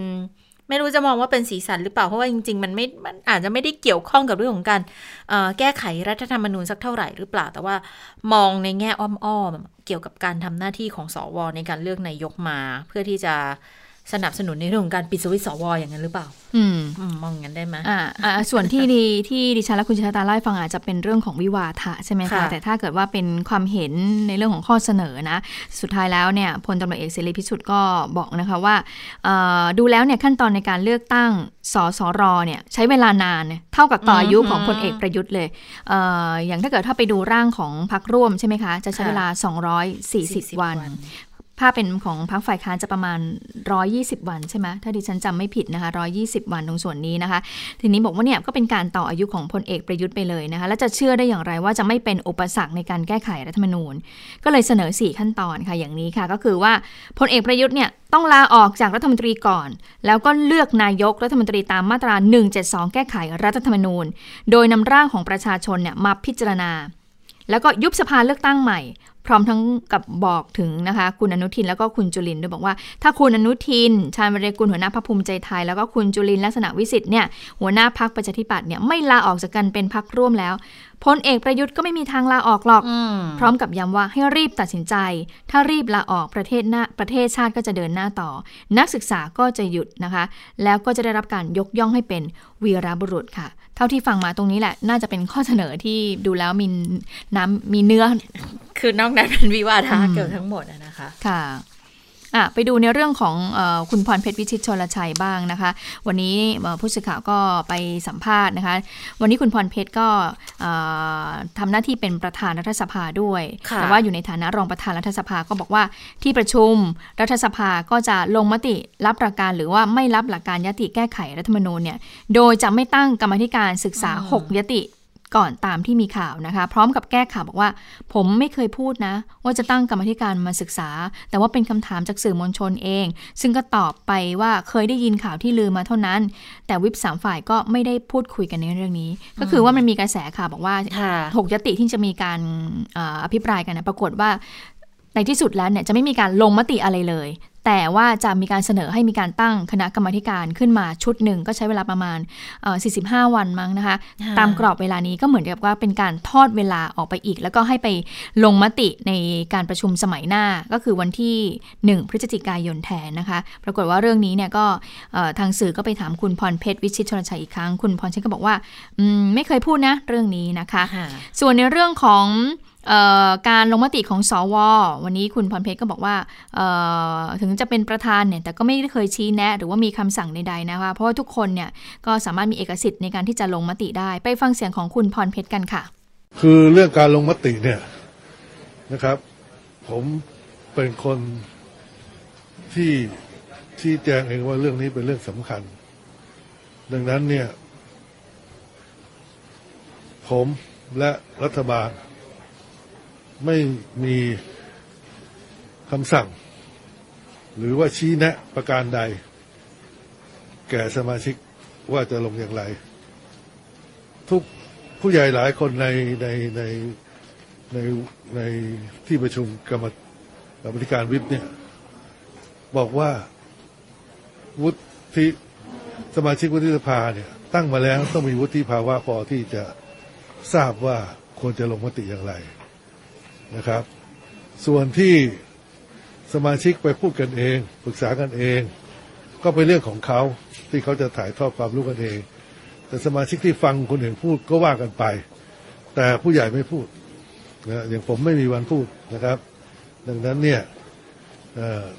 ไม่รู้จะมองว่าเป็นสีสันหรือเปล่า เพราะว่าจริงๆ มันไม่มันอาจจะไม่ได้เกี่ยวข้องกับเรื่องของการแก้ไขรัฐธรรมนูญสักเท่าไหร่หรือเปล่า แต่ว่ามองในแง่อ้อมๆเกี่ยวกับการทำหน้าที่ของสอวในการเลือกนายกมา เพื่อที่จะ สนับสนุนในเรื่องของการปิดสวิตสวอย่างนั้นหรือเปล่า อืมมองงั้นได้ไหมอ่าอ่าส่วนที่ดีที่ดิฉันและคุณชาตาเล่าให้ฟังอาจจะเป็นเรื่องของวิวาทะใช่ไหมคะ แต่ถ้าเกิดว่าเป็นความเห็นในเรื่องของข้อเสนอนะ สุดท้ายแล้วเนี่ยพลตำรวจเอกเสรีพิสุทธิ์ก็บอกนะคะว่าดูแล้วเนี่ยขั้นตอนในการเลือกตั้งสสรเนี่ยใช้เวลานานเท่ากับต่ออายุของพลเอกประยุทธ์เลยเออย่างถ้าเกิดถ้าไปดูร่างของพรรคร่วมใช่ไหมคะ จะใช้เวลา 240 วัน ถ้าเป็นของพรรคฝ่ายค้านจะประมาณ 120 วันใช่ไหมถ้าดิฉันจำไม่ผิดนะคะ 120 วันตรงส่วนนี้นะคะ ทีนี้บอกว่าเนี่ยก็เป็นการต่ออายุของพลเอกประยุทธ์ไปเลยนะคะ แล้วจะเชื่อได้อย่างไรว่าจะไม่เป็นอุปสรรคในการแก้ไขรัฐธรรมนูญ ก็เลยเสนอ 4 ขั้นตอนค่ะอย่างนี้ค่ะ ก็คือว่าพลเอกประยุทธ์เนี่ยต้องลาออกจากรัฐมนตรีก่อน แล้วก็เลือกนายกรัฐมนตรีตามมาตรา 172 แก้ไขรัฐธรรมนูญ โดยนำร่างของประชาชนเนี่ยมาพิจารณาแล้วก็ยุบสภาเลือกตั้งใหม่ พร้อมทั้งกับบอกถึงนะคะ คุณอนุทินแล้วก็คุณจุลินด้วยบอกว่า ถ้าคุณอนุทิน ชาญวรกุลหัวหน้าพรรคภูมิใจไทย แล้วก็คุณจุลินลักษณะวิสิทธิ์เนี่ยหัวหน้าพรรคประชาธิปัตย์เนี่ยไม่ลาออกจากกันเป็นพรรคร่วมแล้ว พลเอกประยุทธ์ก็ไม่มีทางลาออกหรอก พร้อมกับย้ำว่าให้รีบตัดสินใจ ถ้ารีบลาออกประเทศหน้าประเทศชาติก็จะเดินหน้าต่อ นักศึกษาก็จะหยุดนะคะ แล้วก็จะได้รับการยกย่องให้เป็นวีรบุรุษค่ะ เท่าที่ฟังมาตรงนี้แหละ น่าจะเป็นข้อเสนอที่ดูแล้วมีน้ำมีเนื้อ คือนอกนั้นเป็นวิวาทะเกี่ยวทั้งหมดนะคะ ค่ะ อะไปดูในเรื่องของอคุณพรเพชรวิชิตชลชัยบ้างนะคะ วันนี้ผู้สื่อข่าวก็ไปสัมภาษณ์นะคะ วันนี้คุณพรเพชรก็ทำหน้าที่เป็นประธานรัฐสภาด้วย แต่ว่าอยู่ในฐานะรองประธานรัฐสภาก็บอกว่าที่ประชุมรัฐสภาก็จะลงมติรับหลักการหรือว่าไม่รับหลักการยติแก้ไขรัฐธรรมนูญเนี่ยโดยจะไม่ตั้งกรรมธิการศึกษา 6 ยติ ก่อนตามที่มีข่าวนะคะ พร้อมกับแก้ข่าวบอกว่า ผมไม่เคยพูดนะ ว่าจะตั้งกรรมธิการมาศึกษา แต่ว่าเป็นคำถามจากสื่อมวลชนเอง ซึ่งก็ตอบไปว่าเคยได้ยินข่าวที่ลือมาเท่านั้น แต่วิปสามฝ่ายก็ไม่ได้พูดคุยกันในเรื่องนี้ ก็คือว่ามันมีกระแสข่าวบอกว่าค่ะหกยติที่จะมีการเอ่ออภิปรายกันนะปรากฏว่าในที่สุดแล้วเนี่ยจะไม่มีการลงมติอะไรเลย แต่ว่าจะมีการเสนอให้มีการตั้งคณะกรรมาธิการขึ้นมาชุดหนึ่งก็ใช้เวลาประมาณเอ่อ45 วันมั้งนะคะค่ะตามกรอบเวลานี้ก็เหมือนกับว่าเป็นการทอดเวลาออกไปอีก แล้วก็ให้ไปลงมติในการประชุมสมัยหน้าก็คือวันที่ 1 พฤศจิกายนแทนนะคะ ปรากฏว่าเรื่องนี้เนี่ยก็เอ่อทางสื่อก็ไปถามคุณพรเพชรวิชิตชนชัยอีกครั้ง คุณพรเพชรก็บอกว่าอืมไม่เคยพูดนะเรื่องนี้นะคะค่ะส่วนในเรื่องของเออ การลงมติของสววันนี้คุณพรเพชรก็บอกว่าถึงจะเป็นประธานเนี่ย แต่ก็ไม่ได้เคยชี้แนะ หรือว่ามีคำสั่งใดๆนะคะเพราะว่าทุกคนเนี่ยก็สามารถมีเอกสิทธิ์ในการที่จะลงมติได้ ไปฟังเสียงของคุณพรเพชรกันค่ะ คือเรื่องการลงมติเนี่ยนะครับ ผมเป็นคนที่ที่แจงเองว่าเรื่องนี้เป็นเรื่องสำคัญ ดังนั้นเนี่ย ผมและรัฐบาล ไม่มีคำสั่ง หรือว่าชี้แนะประการใด แก่สมาชิกว่าจะลงอย่างไร ทุกผู้ใหญ่หลายคนในในในในในที่ประชุมกรรมกรรมธิการวิปเนี่ย บอกว่าวุฒิสมาชิกวุฒิสภาเนี่ย ตั้งมาแล้วต้องมีวุฒิภาวะพอที่จะทราบว่าควรจะลงมติอย่างไร นะครับ ส่วนที่สมาชิกไปพูดกันเองปรึกษากันเอง ก็เป็นเรื่องของเขาที่เขาจะถ่ายทอดความรู้กันเอง แต่สมาชิกที่ฟังคนอื่นพูดก็ว่ากันไป แต่ผู้ใหญ่ไม่พูดนะอย่างผมไม่มีวันพูดนะครับ ดังนั้นเนี่ย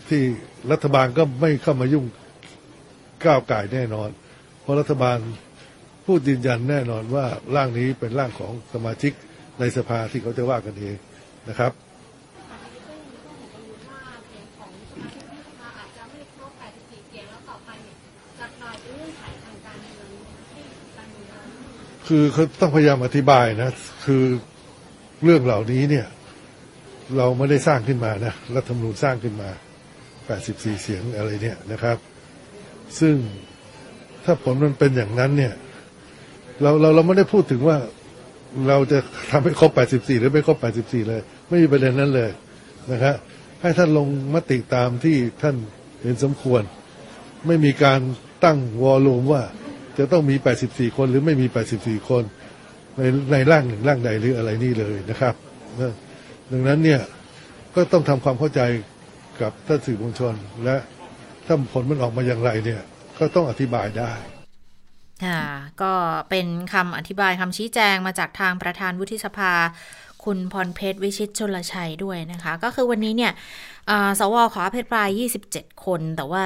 ที่รัฐบาลก็ไม่เข้ามายุ่งก้าวไก่แน่นอน เพราะรัฐบาลพูดยืนยันแน่นอนว่าร่างนี้เป็นร่างของสมาชิกในสภาที่เขาจะว่ากันเอง นะครับคือเมืองให้การเมืองคือเขาต้องพยายามอธิบายนะ คือเรื่องเหล่านี้เนี่ย เราไม่ได้สร้างขึ้นมานะรัฐธรรมนูญสร้างขึ้นมา 84 เสียงอะไรเนี่ยนะครับ ซึ่งถ้าผลมันเป็นอย่างนั้นเนี่ย เราเราเราไม่ได้พูดถึงว่า เราจะทำให้ครบ 84 หรือไม่ครบ 84 เลย ไม่มีประเด็นนั้นเลยนะครับให้ท่านลงมติตามที่ท่านเห็นสมควร ไม่มีการตั้งวอลลุ่มว่าจะต้องมี 84 คนหรือไม่มี 84 คน ในในร่างหนึ่งร่างใดหรืออะไรนี่เลยนะครับดังนั้นเนี่ยก็ต้องทำความเข้าใจกับท่านสื่อมวลชน และถ้าผลมันออกมาอย่างไรเนี่ยก็ต้องอธิบายได้ ค่ะก็เป็นคำอธิบายคำชี้แจงมาจากทางประธานวุฒิสภา คุณพรเพชรวิชิตชลชัยด้วยนะคะ ก็คือวันนี้เนี่ยสวขออภิปราย 27 คน แต่ว่า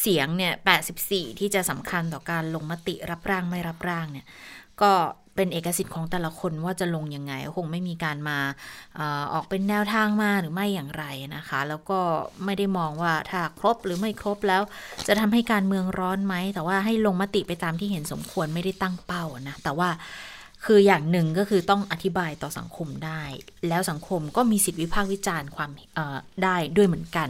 เสียงเนี่ย 84 ที่จะสำคัญต่อการลงมติรับร่างไม่รับร่างเนี่ย ก็ เป็นเอกสิทธิ์ของแต่ละคนว่าจะลงยังไงคงไม่มีการมาออกเป็นแนวทางมาหรือไม่อย่างไรนะคะ แล้วก็ไม่ได้มองว่าถ้าครบหรือไม่ครบแล้ว จะทำให้การเมืองร้อนไหม แต่ว่าให้ลงมติไปตามที่เห็นสมควรไม่ได้ตั้งเป้านะ แต่ว่าคืออย่างหนึ่งก็คือต้องอธิบายต่อสังคมได้ แล้วสังคมก็มีสิทธิวิพากษ์วิจารณ์ความได้ด้วยเหมือนกัน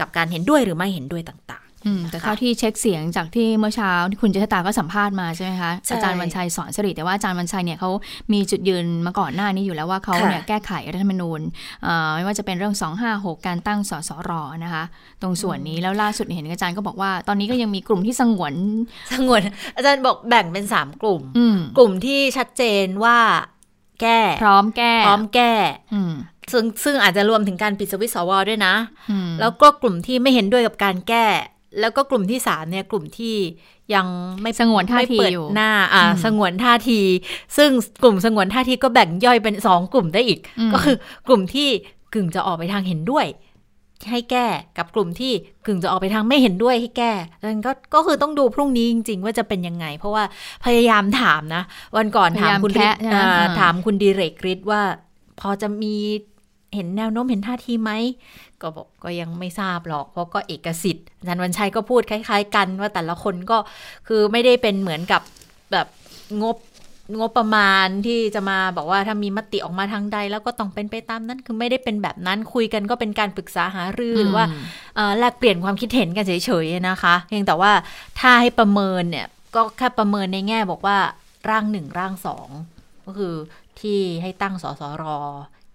กับการเห็นด้วยหรือไม่เห็นด้วยต่าง อืมแต่นะคะเท่าที่เช็คเสียงจากที่เมื่อเช้าที่คุณเจษตาก็สัมภาษณ์มาใช่ไหมคะใช่อาจารย์วันชัยสอนสิริแต่ว่าอาจารย์วันชัยเนี่ยเขามีจุดยืนมาก่อนหน้านี้อยู่แล้วว่าเขาค่ะเนี่ยแก้ไขรัฐธรรมนูญเอ่อไม่ว่าจะเป็นเรื่อง 256 การตั้งสสรนะคะ ตรงส่วนนี้แล้วล่าสุดเห็นอาจารย์ก็บอกว่า ตอนนี้ก็ยังมีกลุ่มที่สงวนๆสงวน อาจารย์บอกแบ่งเป็นสามกลุ่มอืมกลุ่มที่ชัดเจนว่าแก้พร้อมแก้พร้อมแก้อืมซึ่งซึ่งอาจจะรวมถึงการปิดสวิตช์สวด้วยนะอืมแล้วก็กลุ่มที่ไม่เห็นด้วยกับการแก้ แล้วก็กลุ่มที่สามเนี่ยกลุ่มที่ยังไม่สงวนท่าไม่ทีเปิดอยู่หน้าอ่าอืมสงวนท่าที ซึ่งกลุ่มสงวนท่าทีก็แบ่งย่อยเป็นสองกลุ่มได้อีกอืมก็คือกลุ่มที่กึ่งจะออกไปทางเห็นด้วย ให้แก้กับกลุ่มที่กึ่งจะออกไปทางไม่เห็นด้วยให้แก้ดังนั้นก็ก็คือต้องดูพรุ่งนี้จริง ๆ ว่าจะเป็นยังไง เพราะว่าพยายามถามนะ วันก่อนถามคุณพยายามแคะใช่ไหมอ่าอ่าถามคุณดีเรกฤทธิ์ว่า พอจะมีเห็นแนวโน้มเห็นท่าทีไหม ก็บอกก็ยังไม่ทราบหรอก เพราะก็เอกสิทธิ์อาจารย์วันชัยก็พูดคล้าย ๆ กันว่าแต่ละคนก็คือไม่ได้เป็นเหมือนกับแบบงบงบประมาณที่จะมาบอกว่าถ้ามีมติออกมาทางใด แล้วก็ต้องเป็นไปตามนั้นคือไม่ได้เป็นแบบนั้นคุยกันก็เป็นการปรึกษาหารือหรือว่าแลกเปลี่ยนความคิดเห็นกันเฉยๆนะคะเพียงแต่ว่าถ้าให้ประเมินเนี่ยก็แค่ประเมินในแง่บอกว่าร่างหนึ่งร่างสองก็คือที่ให้ตั้งสสร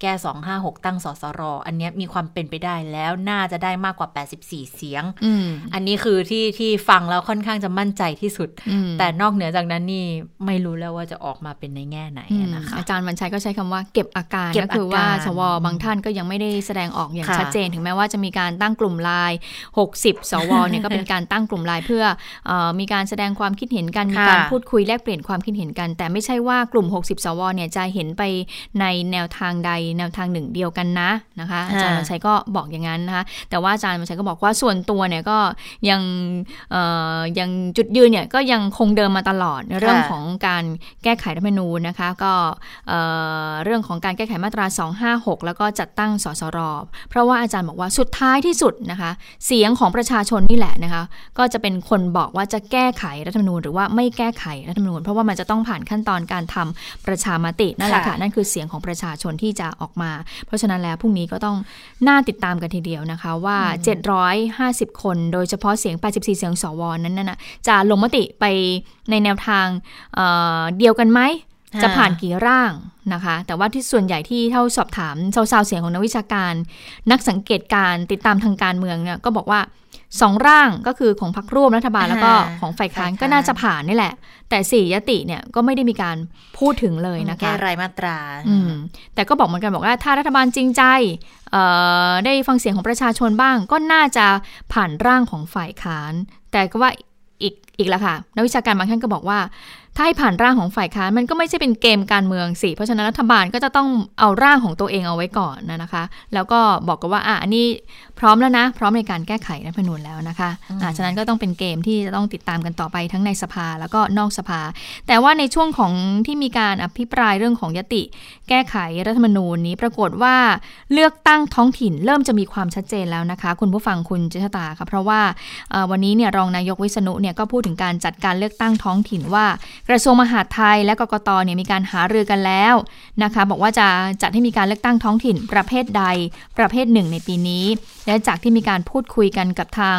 แก้ 256 ตั้งสสรออันนี้มีความเป็นไปได้แล้วน่าจะได้มากกว่า 84 เสียงอันนี้คือที่ที่ฟังแล้วค่อนข้างจะมั่นใจที่สุด แต่นอกเหนือจากนั้นนี่ไม่รู้แล้วว่าจะออกมาเป็นในแง่ไหนนะคะอาจารย์วันชัยก็ใช้คำว่าเก็บอาการก็คือว่าสวบางท่านก็ยังไม่ได้แสดงออกอย่างชัดเจน ถึงแม้ว่าจะมีการตั้งกลุ่มไลน์60 สวเนี่ยก็เป็นการตั้งกลุ่มไลน์เพื่อมีการแสดงความคิดเห็นกันมีการพูดคุยแลกเปลี่ยนความคิดเห็นกัน แต่ไม่ใช่ว่ากลุ่ม 60 สวเนี่ยจะเห็นไปในแนวทางใดแนวทางหนึ่งเดียวกันนะนะคะอาจารย์มันชัยก็บอกอย่างนั้นนะคะแต่ว่าอาจารย์มันชัยก็บอกว่าส่วนตัวเนี่ยก็ยังยังจุดยืนเนี่ยก็ยังคงเดิมมาตลอดในเรื่องของการแก้ไขรัฐมนูญนะคะก็เรื่องของการแก้ไขมาตรา 256 แล้วก็จัดตั้งสสรเพราะว่าอาจารย์บอกว่าสุดท้ายที่สุดนะคะเสียงของประชาชนนี่แหละนะคะก็จะเป็นคนบอกว่าจะแก้ไขรัฐมนูญ หรือว่าไม่แก้ไขรัฐมนูญ เพราะว่ามันจะต้องผ่านขั้นตอนการทำประชามตินั่นแหละค่ะนั่นคือเสียงของประชาชนที่จะออกมา เพราะฉะนั้นแล้วพรุ่งนี้ก็ต้องน่าติดตามกันทีเดียวนะคะว่า 750 คน โดยเฉพาะเสียง 84 เสียงสวนั้นน่ะจะลงมติไปในแนวทางเเดียวกันไหมจะผ่านกี่ร่างนะคะ แต่ว่าที่ส่วนใหญ่ที่เท่าสอบถามชาวๆเสียงของนักวิชาการ นักสังเกตการติดตามทางการเมืองเนี่ยก็บอกว่า สองร่างก็คือของพรรคร่วมรัฐบาลแล้วก็ของฝ่ายค้านก็น่าจะผ่านนี่แหละ แต่สี่ยติเนี่ยก็ไม่ได้มีการพูดถึงเลยนะคะแก้รายมาตราอืมแต่ก็บอกเหมือนกันบอกว่าถ้ารัฐบาลจริงใจได้ฟังเสียงของประชาชนบ้าง ก็น่าจะผ่านร่างของฝ่ายค้าน แต่ก็ว่าอีกอีกแล้วค่ะนักวิชาการบางท่านก็บอกว่า ถ้าให้ผ่านร่างของฝ่ายค้านมันก็ไม่ใช่เป็นเกมการเมืองสิ เพราะฉะนั้นรัฐบาลก็จะต้องเอาร่างของตัวเองเอาไว้ก่อนนะคะ แล้วก็บอกกันว่าอะอันนี้พร้อมแล้วนะ พร้อมในการแก้ไขรัฐธรรมนูญแล้วนะคะอ่าฉะนั้นก็ต้องเป็นเกมที่จะต้องติดตามกันต่อไปทั้งในสภาแล้วก็นอกสภา แต่ว่าในช่วงของที่มีการอภิปรายเรื่องของยติ แก้ไขรัฐธรรมนูญนี้ปรากฏว่าเลือกตั้งท้องถิ่นเริ่มจะมีความชัดเจนแล้วนะคะ คุณผู้ฟังคุณเจษตาค่ะเพราะว่าวันนี้เนี่ยรองนายกวิษณุเนี่ยก็พูดถึงการจัดการเลือกตั้งท้องถิ่นว่ากระทรวงมหาดไทยและกกตเนี่ยมีการหารือกันแล้วนะคะบอกว่าจะจัดให้มีการเลือกตั้งท้องถิ่นประเภทใดประเภทหนึ่งในปีนี้ และจากที่มีการพูดคุยกันกับทาง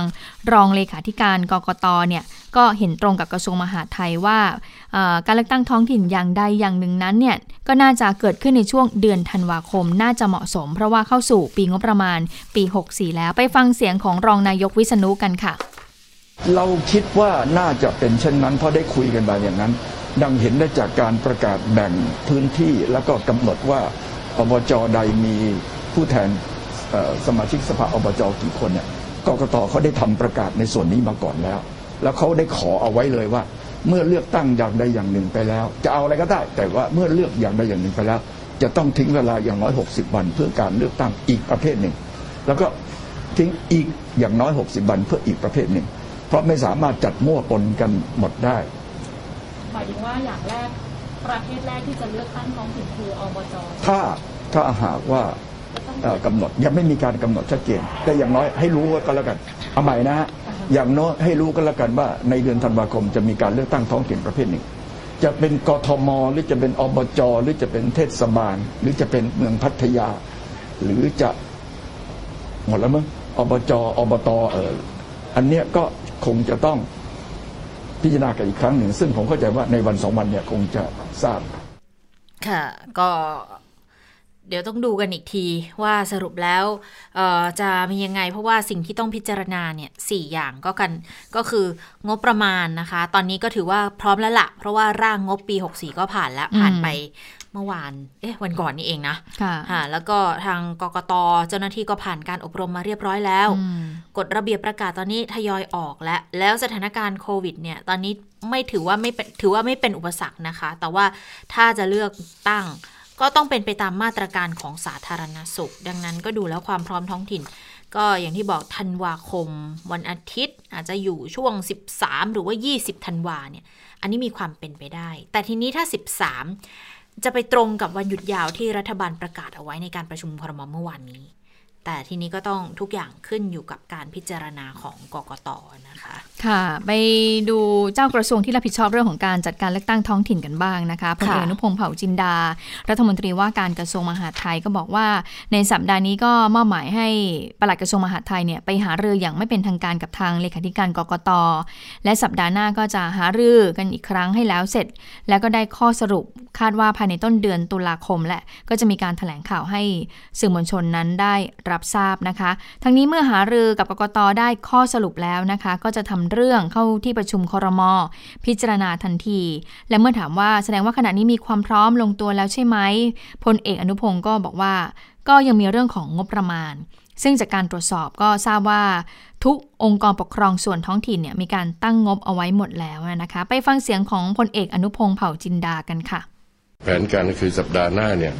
รองเลขาธิการกกตเนี่ยก็เห็นตรงกับกระทรวงมหาดไทยว่าการเลือกตั้งท้องถิ่นอย่างใดอย่างหนึ่งนั้นเนี่ยก็น่าจะเกิดขึ้นในช่วงเดือนธันวาคมน่าจะเหมาะสม เพราะว่าเข้าสู่ปีงบประมาณปี 64 แล้วไปฟังเสียงของรองนายกวิษณุกันค่ะ เราคิดว่าน่าจะเป็นเช่นนั้น เพราะได้คุยกันมาอย่างนั้น ดังเห็นได้จากการประกาศแบ่งพื้นที่แล้วก็กำหนดว่าอบจใดมีผู้แทนสมาชิกสภาอบจกี่คนเนี่ยกกตเขาได้ทำประกาศในส่วนนี้มาก่อนแล้ว แล้วเขาได้ขอเอาไว้เลยว่า เมื่อเลือกตั้งอย่างใดอย่างหนึ่งไปแล้ว จะเอาอะไรก็ได้ แต่ว่าเมื่อเลือกอย่างใดอย่างหนึ่งไปแล้ว จะต้องทิ้งเวลาอย่างน้อย 60 วัน เพื่อการเลือกตั้งอีกประเภทหนึ่ง แล้วก็ทิ้งอีกอย่างน้อย 60 วันเพื่ออีกประเภทหนึ่ง เพราะไม่สามารถจัดมั่วปนกันหมดได้หมายถึงว่าอย่างแรกประเทศแรกที่จะเลือกตั้งท้องถิ่นคืออบจถ้าถ้าหากว่ากำหนดยังไม่มีการกำหนดชัดเจนแต่อย่างน้อยให้รู้ก็แล้วกันเอาใหม่นะฮะอย่างน้อยให้รู้ก็แล้วกันว่า ในเดือนธันวาคมจะมีการเลือกตั้งท้องถิ่นประเภทหนึ่งจะเป็นกทมหรือจะเป็นอบจหรือจะเป็นเทศบาล หรือจะเป็นเมืองพัทยา หรือจะหมดแล้วมั้งอบจอบตเอออันเนี้ยก็ คงจะต้องพิจารณากันอีกครั้งหนึ่ง ซึ่งผมเข้าใจว่าในวันสองวันเนี่ยคงจะทราบ ค่ะก็เดี๋ยวต้องดูกันอีกทีว่าสรุปแล้วจะมียังไง เพราะว่าสิ่งที่ต้องพิจารณาเนี่ยสอย่างก็กันก็คืองบประมาณนะคะ ตอนนี้ก็ถือว่าพร้อมแล้วละเพราะว่าร่างงบปี 64 ก็ผ่านแล้วผ่านไป เมื่อวาน เอ๊ะ วันก่อนนี่เองนะค่ะแล้วก็ทางกกตเจ้าหน้าที่ก็ผ่านการอบรมมาเรียบร้อยแล้ว กฎระเบียบประกาศตอนนี้ทยอยออกแล้ว แล้วสถานการณ์โควิดเนี่ย ตอนนี้ไม่ถือว่าไม่เป็นถือว่าไม่เป็นอุปสรรคนะคะ แต่ว่าถ้าจะเลือกตั้งก็ต้องเป็นไปตามมาตรการของสาธารณสุข ดังนั้นก็ดูแล้วความพร้อมท้องถิ่น ก็อย่างที่บอกธันวาคม วันอาทิตย์ อาจจะอยู่ช่วง 13 หรือว่า 20ธันวาเนี่ย อันนี้มีความเป็นไปได้ แต่ทีนี้ถ้า 13 จะไปตรงกับวันหยุดยาวที่รัฐบาลประกาศเอาไว้ในการประชุมครมเมื่อวานนี้ แต่ทีนี้ก็ต้องทุกอย่างขึ้นอยู่กับการพิจารณาของกกตนะคะ ค่ะไปดูเจ้ากระทรวงที่รับผิดชอบเรื่องของการจัดการเลือกตั้งท้องถิ่นกันบ้างนะคะพลเอกอนุพงษ์เผ่าจินดา รัฐมนตรีว่าการกระทรวงมหาดไทยก็บอกว่า ในสัปดาห์นี้ก็มอบหมายให้ปลัดกระทรวงมหาดไทยเนี่ยไปหารืออย่างไม่เป็นทางการกับทางเลขาธิการกกตและสัปดาห์หน้าก็จะหารือกันอีกครั้งให้แล้วเสร็จ แล้วก็ได้ข้อสรุปคาดว่าภายในต้นเดือนตุลาคมแหละก็จะมีการแถลงข่าวให้สื่อมวลชนนั้นได้รับทราบนะคะ ทั้งนี้เมื่อหารือกับกกตได้ข้อสรุปแล้วนะคะ ก็จะทำเรื่องเข้าที่ประชุมครมพิจารณาทันที และเมื่อถามว่าแสดงว่าขณะนี้มีความพร้อมลงตัวแล้วใช่ไหมพลเอกอนุพงศ์ก็บอกว่า ก็ยังมีเรื่องของงบประมาณ ซึ่งจากการตรวจสอบก็ทราบว่า ทุกองค์กรปกครองส่วนท้องถิ่นเนี่ยมีการตั้งงบเอาไว้หมดแล้วนะคะ ไปฟังเสียงของพลเอกอนุพงศ์เผ่าจินดากันค่ะ แผนการก็คือสัปดาห์หน้าเนี่ย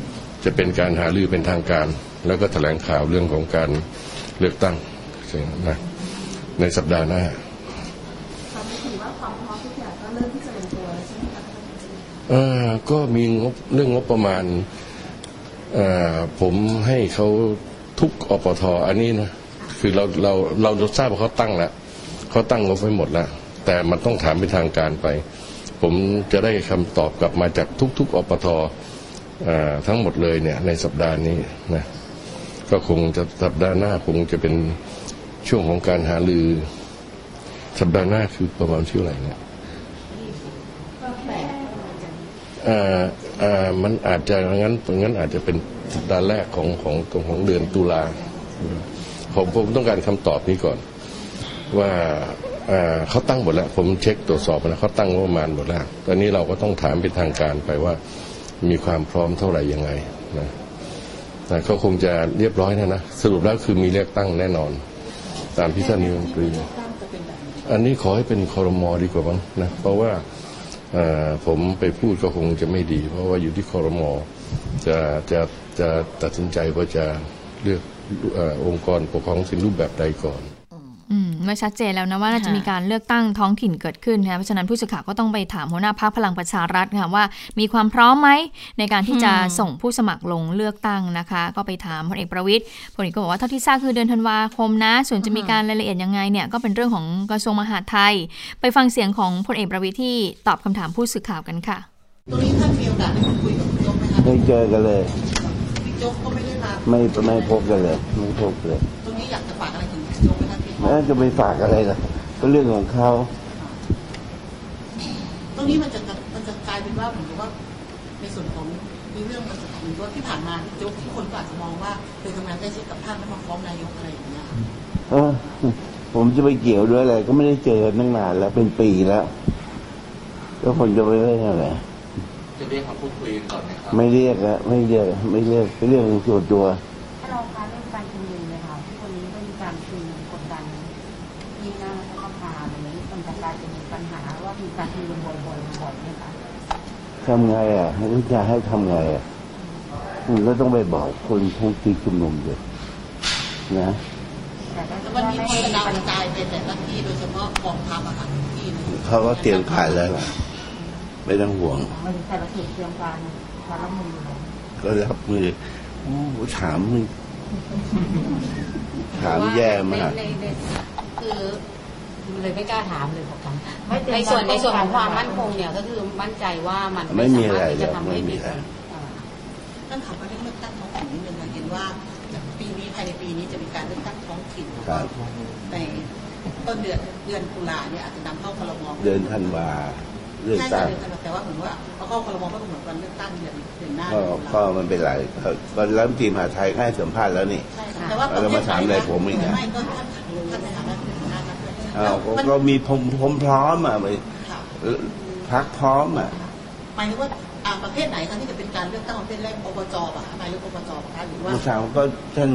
จะเป็นการหารือเป็นทางการ แล้วก็แถลงข่าวเรื่องของการเลือกตั้งนะในสัปดาห์หน้า เออก็มีงบเรื่องงบประมาณเอ่อผมให้เขาทุกอปทอันนี้นะคือเราเราเราทราบว่าเขาตั้งแล้วเขาตั้งงบไว้หมดแล้วแต่มันต้องถามเป็นทางการไป ผมจะได้คำตอบกลับมาจากทุก ๆอปทเอ่อทั้งหมดเลยเนี่ยในสัปดาห์นี้นะก็คงจะสัปดาห์หน้าคงจะเป็นช่วงของการหารือ สัปดาห์หน้าคือประมาณชื่ออะไรเนี่ยเอ่อเอ่อมันอาจจะงั้นงั้นอาจจะเป็นสัปดาห์แรกของของของของเดือนตุลาผมผมต้องการคำตอบนี้ก่อน ว่าเอ่อเขาตั้งหมดแล้ว ผมเช็คตรวจสอบแล้วเขาตั้งงบประมาณหมดแล้ว ตอนนี้เราก็ต้องถามเป็นทางการไปว่า มีความพร้อมเท่าไหร่ยังไงนะแต่ก็คงจะเรียบร้อยนะนะ สรุปแล้วคือมีเลือกตั้งแน่นอน ตามที่ท่านนายกรัฐมนตรี อันนี้ขอให้เป็นคอรมอดีกว่ามั้งนะ เพราะว่า ผมไปพูดก็คงจะไม่ดี เพราะว่าอยู่ที่คอรมอจะจะจะตัดสินใจว่าจะเลือกอองค์กรปกครองสินรูปแบบใดก่อน อืมไม่ชัดเจนแล้วนะว่าน่าจะค่ะมีการเลือกตั้งท้องถิ่นเกิดขึ้นนะคะเพราะฉะนั้นผู้สื่อข่าวก็ต้องไปถามหัวหน้าพักพลังประชารัฐค่ะว่า มีความพร้อมไหมในการที่จะส่งผู้สมัครลงเลือกตั้งนะคะ ก็ไปถามพลเอกประวิตยพลเอกก็บอกว่าเท่าที่ทราบคือเดือนธันวาคมนะ ส่วนจะมีการรายละเอียดยังไงเนี่ยก็เป็นเรื่องของกระทรวงมหาดไทย ไปฟังเสียงของพลเอกประวิตยที่ตอบคำถามผู้สื่อข่าวกันค่ะตรงนี้ท่านมีโอกาสได้พูดคุยกับบิ๊กโจ๊กไหมคะไม่เจอกันเลยบิ๊กโจ๊กก็ไม่ได้มาไม่ไม่พบกันเลยไม่พบเลยตรงนี้อยากจะฝาก จ๊กไหมคะพี่น่าจะไปฝากอะไรล่ะก็เรื่องของเขาตรงนี้มันจะมันจะกลายเป็นว่าเหมือนกับว่า ในส่วนของมีเรื่องมันจะเหมือนกับว่าที่ผ่านมาบิ๊กโจ๊กทุกคนก็อาจจะมองว่าเคยทำงานใกล้ชิดกับท่านแล้วมาฟ้องนายกอะไรอย่างเงี้ยเออผมจะไปเกี่ยวด้วยอะไรก็ไม่ได้เจอกันตั้งนานแล้วเป็นปีแล้วแล้วคนจะไปเรื่องอะไรจะเรียกมาพูดคุยกันก่อนไหมครับไม่เรียกแล้วไม่เรียกไม่เรียกเป็นเรื่องส่วนตัวถ้าเราการเรื่องกา การชุมนุมบ่อยๆบ่อยๆไหมคะทำไงอะให้จะให้ทำไงอะอืมก็ต้องไปบอกคนทุกที่ชุมนุมเลยนะแต่ก็แล้วมันมีคนกระดาวกระจายไปแต่ละที่โดยเฉพาะกองทัพอะค่ะทุกที่นะเขาก็เตรียมการแล้วล่ะไม่ต้องห่วงมันแต่ละเขตเตรียมการการรับมืออยู่แล้วก็รับมือโอ้โหถามมึงถามแย่มากในในคือ เลยไม่กล้าถามเลยบอกกันไม่เตรียมในส่วนการในส่วนของความป้องกันมั่นคงเนี่ยก็คือมั่นใจว่ามันไม่มีอะไรสาารถที่หรจะอกทำไม่ให้มีมีอะไรท่านขับมาเรื่องเลือกตั้งท้องถิ่นนิดนึงนะเห็นว่าปีนี้ภายในปีนี้จะมีการเลือกตั้งท้องถิ่นครับในต้นเดือนเดือนตุลาเนี่ยอาจจะนำเข้าครมเดินธันวาเลือกใช่ตั้งเดือนตุลาแต่ว่าเหมือนว่าเอาเข้าครมก็เหมือนวันเลือกตั้งเดือนเดือนหน้าก็ก็มันเป็นไรก็ก็รัฐมนตรีมหาดไทยก็ให้สัมภาษณ์แล้วนี่ใช่ค่ะแต่ว่าแล้วมาถามอะไรผมอีกอะไม่ก็ท่านท่านในฐานะที่เป็นหัวหน้าพรรคด้วยอ้าวก็มันก็มีผมผมพร้อมอะไปค่ะพักพร้อมอะหมายถึงว่าอ่าประเภทไหนคะที่จะเป็นการเลือกตั้งประเภทแรกอบจป่ะคะนายกอบจป่ะคะหรือว่าเมื่อเช้าก็ท่าน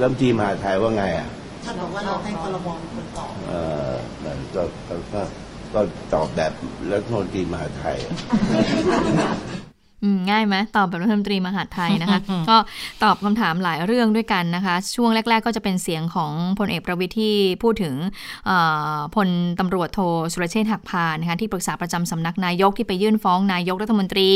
รัฐมนตรีมหาดไทยว่าไงอะท่านบอกว่าเราให้ครมเป็นคนตอบเออก็ก็ก็ก็ตอบแบบรัฐมนตรีมหาดไทยอะ ง่ายไหมตอบแบบรัฐมนตรีมหาดไทยนะคะ ก็ตอบคำถามหลายเรื่องด้วยกันนะคะ ช่วงแรก ๆ ก็จะเป็นเสียงของพลเอกประวิทย์ที่พูดถึงพลตำรวจโทสุรเชษฐ์หักพานนะคะที่ปรึกษาประจำสำนักนายกที่ไปยื่นฟ้องนายกรัฐมนตรี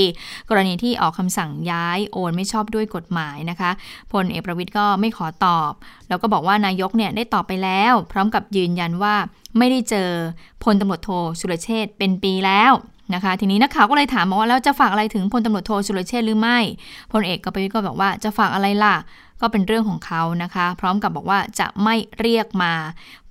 กรณีที่ออกคำสั่งย้ายโอนไม่ชอบด้วยกฎหมายนะคะพลเอกประวิทย์ก็ไม่ขอตอบ แล้วก็บอกว่านายกเนี่ยได้ตอบไปแล้ว พร้อมกับยืนยันว่าไม่ได้เจอพลตำรวจโทสุรเชษฐ์เป็นปีแล้ว นะคะ ทีนี้นักข่าวก็เลยถามมาว่าแล้วจะฝากอะไรถึงพลตำรวจโทสุรเชษหรือไม่พลเอกก็ไปก็บอกว่าจะฝากอะไรล่ะก็เป็นเรื่องของเขานะคะ พร้อมกับบอกว่าจะไม่เรียกมา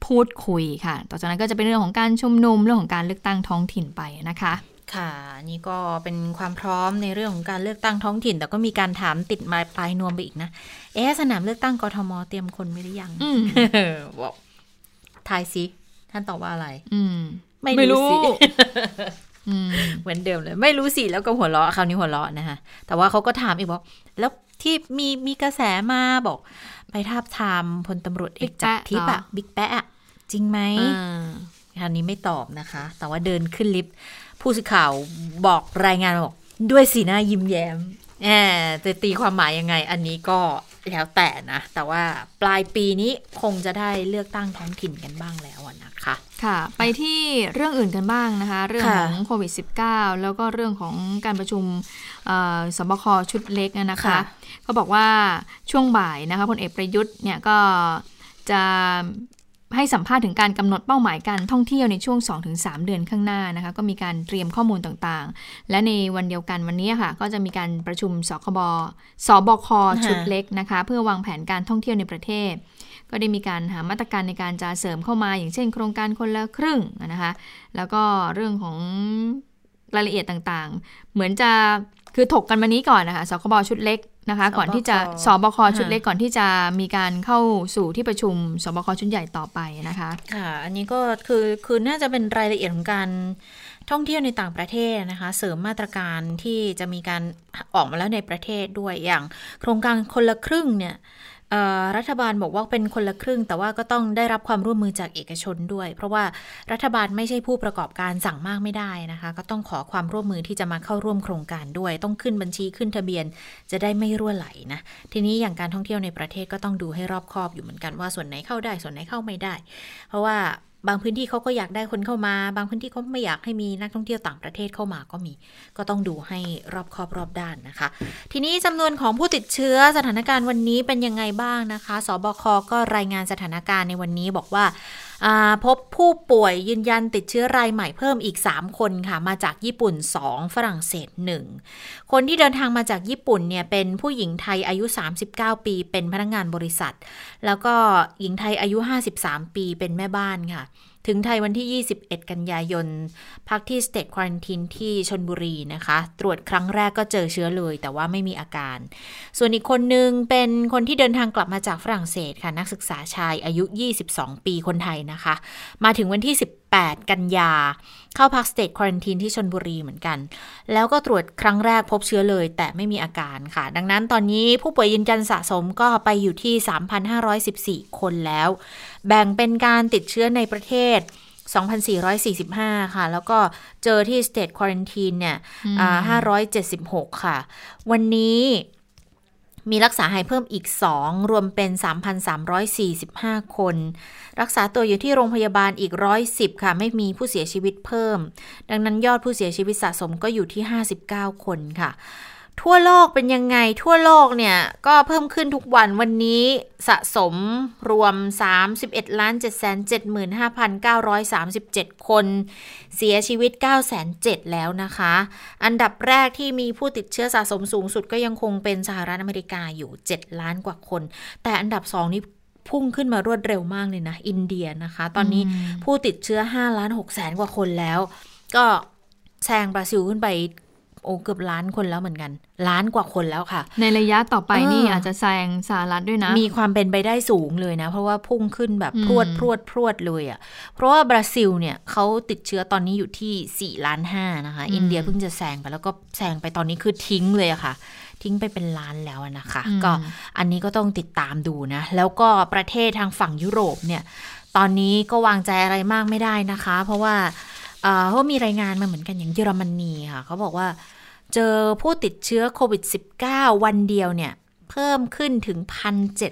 พูดคุยค่ะ ต่อจากนั้นก็จะเป็นเรื่องของการชุมนุมเรื่องของการเลือกตั้งท้องถิ่นไปนะคะค่ะนี่ก็เป็นความพร้อมในเรื่องของการเลือกตั้งท้องถิ่น แต่ก็มีการถามติดมาปลายนวมไปอีกนะ เอ๊สนามเลือกตั้งกทมเตรียมคนไม่ได้ยังบอกทายซิท่านตอบว่าอะไร อืม ไม่รู้สิ เหมือนเดิมเลย ไม่รู้สิแล้วก็หัวเราะคราวนี้หัวเราะนะคะแต่ว่าเขาก็ถามอีกบอก แล้วที่มีมีกระแสมาบอก ไปทาบทามพลตำรวจเอกจากทิพย์อะบิ๊กแปะจริงไหมคราวนี้ไม่ตอบนะคะ แต่ว่าเดินขึ้นลิฟต์ผู้สื่อข่าวบอกรายงานบอก ด้วยสีหน้ายิ้มแย้มแอบจะตีความหมายยังไง อันนี้ก็ แล้วแต่นะ แต่ว่าปลายปีนี้คงจะได้เลือกตั้งท้องถิ่นกันบ้างแล้วนะคะ ค่ะ ไปที่เรื่องอื่นกันบ้างนะคะ เรื่องของโควิด -19 แล้วก็เรื่องของการประชุมสบคชุดเล็กนะคะเขาบอกว่าช่วงบ่ายนะคะพลเอกประยุทธ์เนี่ยก็จะ ให้สัมภาษณ์ถึงการกำหนดเป้าหมายการท่องเที่ยวในช่วง 2-3 เดือนข้างหน้านะคะก็มีการเตรียมข้อมูลต่างๆ และในวันเดียวกันวันนี้ค่ะ ก็จะมีการประชุมสคบสบคชุดเล็กนะคะ เพื่อวางแผนการท่องเที่ยวในประเทศ ก็ได้มีการหามาตรการในการจะเสริมเข้ามา อย่างเช่น โครงการคนละครึ่งนะคะแล้วก็เรื่องของรายละเอียดต่างๆ เหมือนจะคือถกกันมานี้ก่อนนะคะสคบชุดเล็ก นะคะ ก่อนที่จะสบคชุดเล็กก่อนที่จะมีการเข้าสู่ที่ประชุมสบคชุดใหญ่ต่อไปนะคะ ค่ะ อันนี้ก็คือคือน่าจะเป็นรายละเอียดของการท่องเที่ยวในต่างประเทศนะคะ เสริมมาตรการที่จะมีการออกมาแล้วในประเทศด้วยอย่าง โครงการคนละครึ่งเนี่ย รัฐบาลบอกว่าเป็นคนละครึ่ง แต่ว่าก็ต้องได้รับความร่วมมือจากเอกชนด้วย เพราะว่ารัฐบาลไม่ใช่ผู้ประกอบการสั่งมากไม่ได้นะคะ ก็ต้องขอความร่วมมือที่จะมาเข้าร่วมโครงการด้วย ต้องขึ้นบัญชีขึ้นทะเบียนจะได้ไม่รั่วไหลนะทีนี้อย่างการท่องเที่ยวในประเทศก็ต้องดูให้รอบคอบอยู่เหมือนกันว่าส่วนไหนเข้าได้ส่วนไหนเข้าไม่ได้ เพราะว่า บางพื้นที่เขาก็อยากได้คนเข้ามา บางพื้นที่เขาไม่อยากให้มีนักท่องเที่ยวต่างประเทศเข้ามาก็มี ก็ต้องดูให้รอบคอบรอบด้านนะคะ ทีนี้จำนวนของผู้ติดเชื้อสถานการณ์วันนี้เป็นยังไงบ้างนะคะ สบคก็รายงานสถานการณ์ในวันนี้บอกว่า พบผู้ป่วยยืนยันติดเชื้อรายใหม่เพิ่มอีก 3 คนค่ะ มาจากญี่ปุ่น 2 ฝรั่งเศส 1 คนที่เดินทางมาจากญี่ปุ่นเนี่ยเป็นผู้หญิงไทยอายุ 39 ปี เป็นพนักงงานบริษัท แล้วก็หญิงไทยอายุ 53 ปีเป็นแม่บ้านค่ะ ถึงไทยวันที่ 21 กันยายน พักที่ State Quarantine ที่ชนบุรีนะคะ ตรวจครั้งแรกก็เจอเชื้อเลย แต่ว่าไม่มีอาการ ส่วนอีกคนนึงเป็นคนที่เดินทางกลับมาจากฝรั่งเศสค่ะ นักศึกษาชายอายุ 22 ปีคนไทยนะคะ มาถึงวันที่18กันยา เข้าพักสเตทควอนตินที่ชนบุรีเหมือนกัน แล้วก็ตรวจครั้งแรกพบเชื้อเลย แต่ไม่มีอาการค่ะ ดังนั้นตอนนี้ผู้ป่วยยืนยันสะสมก็ไปอยู่ที่ 3,514 คนแล้ว แบ่งเป็นการติดเชื้อในประเทศ 2,445 ค่ะ แล้วก็เจอที่ State Quarantine เนี่ย576 ค่ะ วันนี้มีรักษาหายเพิ่มอีก 2 รวมเป็น 3,345 คน รักษาตัวอยู่ที่โรงพยาบาลอีก 110 ค่ะ ไม่มีผู้เสียชีวิตเพิ่ม ดังนั้นยอดผู้เสียชีวิตสะสมก็อยู่ที่ 59 คนค่ะ ทั่วโลกเป็นยังไงทั่วโลกเนี่ย ก็เพิ่มขึ้นทุกวันวันนี้สะสมรวม 31ล้าน7 7 5 9 3 7 คน เสียชีวิต 9 0 0แล้วนะคะ อันดับแรกที่มีผู้ติดเชื้อสะสมสูงสุดก็ยังคงเป็นสหรัฐอเมริกาอยู่ 7 ล้านกว่าคน แต่อันดับ 2 นี้พุ่งขึ้นมารวดเร็วมากเลยนะ อินเดียนะคะ ตอนนี้ผู้ติดเชื้อ5ล้าน6แสนกว่าคนแล้ว ก็แซงบราซิลขึ้นไป โอ้เกือบล้านคนแล้วเหมือนกัน ล้านกว่าคนแล้วค่ะ ในระยะต่อไปนี่อาจจะแซงสหรัฐด้วยนะ มีความเป็นไปได้สูงเลยนะ เพราะว่าพุ่งขึ้นแบบพรวดพรวดพรวดเลยอะ่ะ เพราะว่าบราซิลเนี่ยเขาติดเชื้อตอนนี้อยู่ที่ 4 ล้านห้านะคะ อินเดียเพิ่งจะแซงไปแล้วก็แซงไปตอนนี้คือทิ้งเลยอะค่ะ ทิ้งไปเป็นล้านแล้วนะคะ ก็อันนี้ก็ต้องติดตามดูนะ แล้วก็ประเทศทางฝั่งยุโรปเนี่ย ตอนนี้ก็วางใจอะไรมากไม่ได้นะคะ เพราะว่า เขามีรายงานมาเหมือนกันอย่างเยอรมนีค่ะเขาบอกว่าเจอผู้ติดเชื้อโควิด -19 วันเดียวเนี่ยเพิ่มขึ้นถึง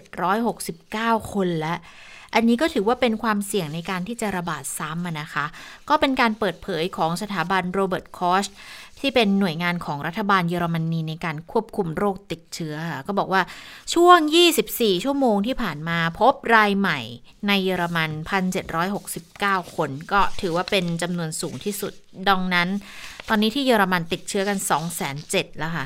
1,769 คนแล้วอันนี้ก็ถือว่าเป็นความเสี่ยงในการที่จะระบาดซ้ำนะคะ ก็เป็นการเปิดเผยของสถาบันโรเบิร์ตคอช ที่เป็นหน่วยงานของรัฐบาลเยอรมนีในการควบคุมโรคติดเชื้อก็บอกว่าช่วง 24 ชั่วโมงที่ผ่านมาพบรายใหม่ในเยอรมัน 1,769 คน ก็ถือว่าเป็นจำนวนสูงที่สุดดังนั้น ตอนนี้ที่เยอรมันติดเชื้อกัน 207,000แล้วค่ะ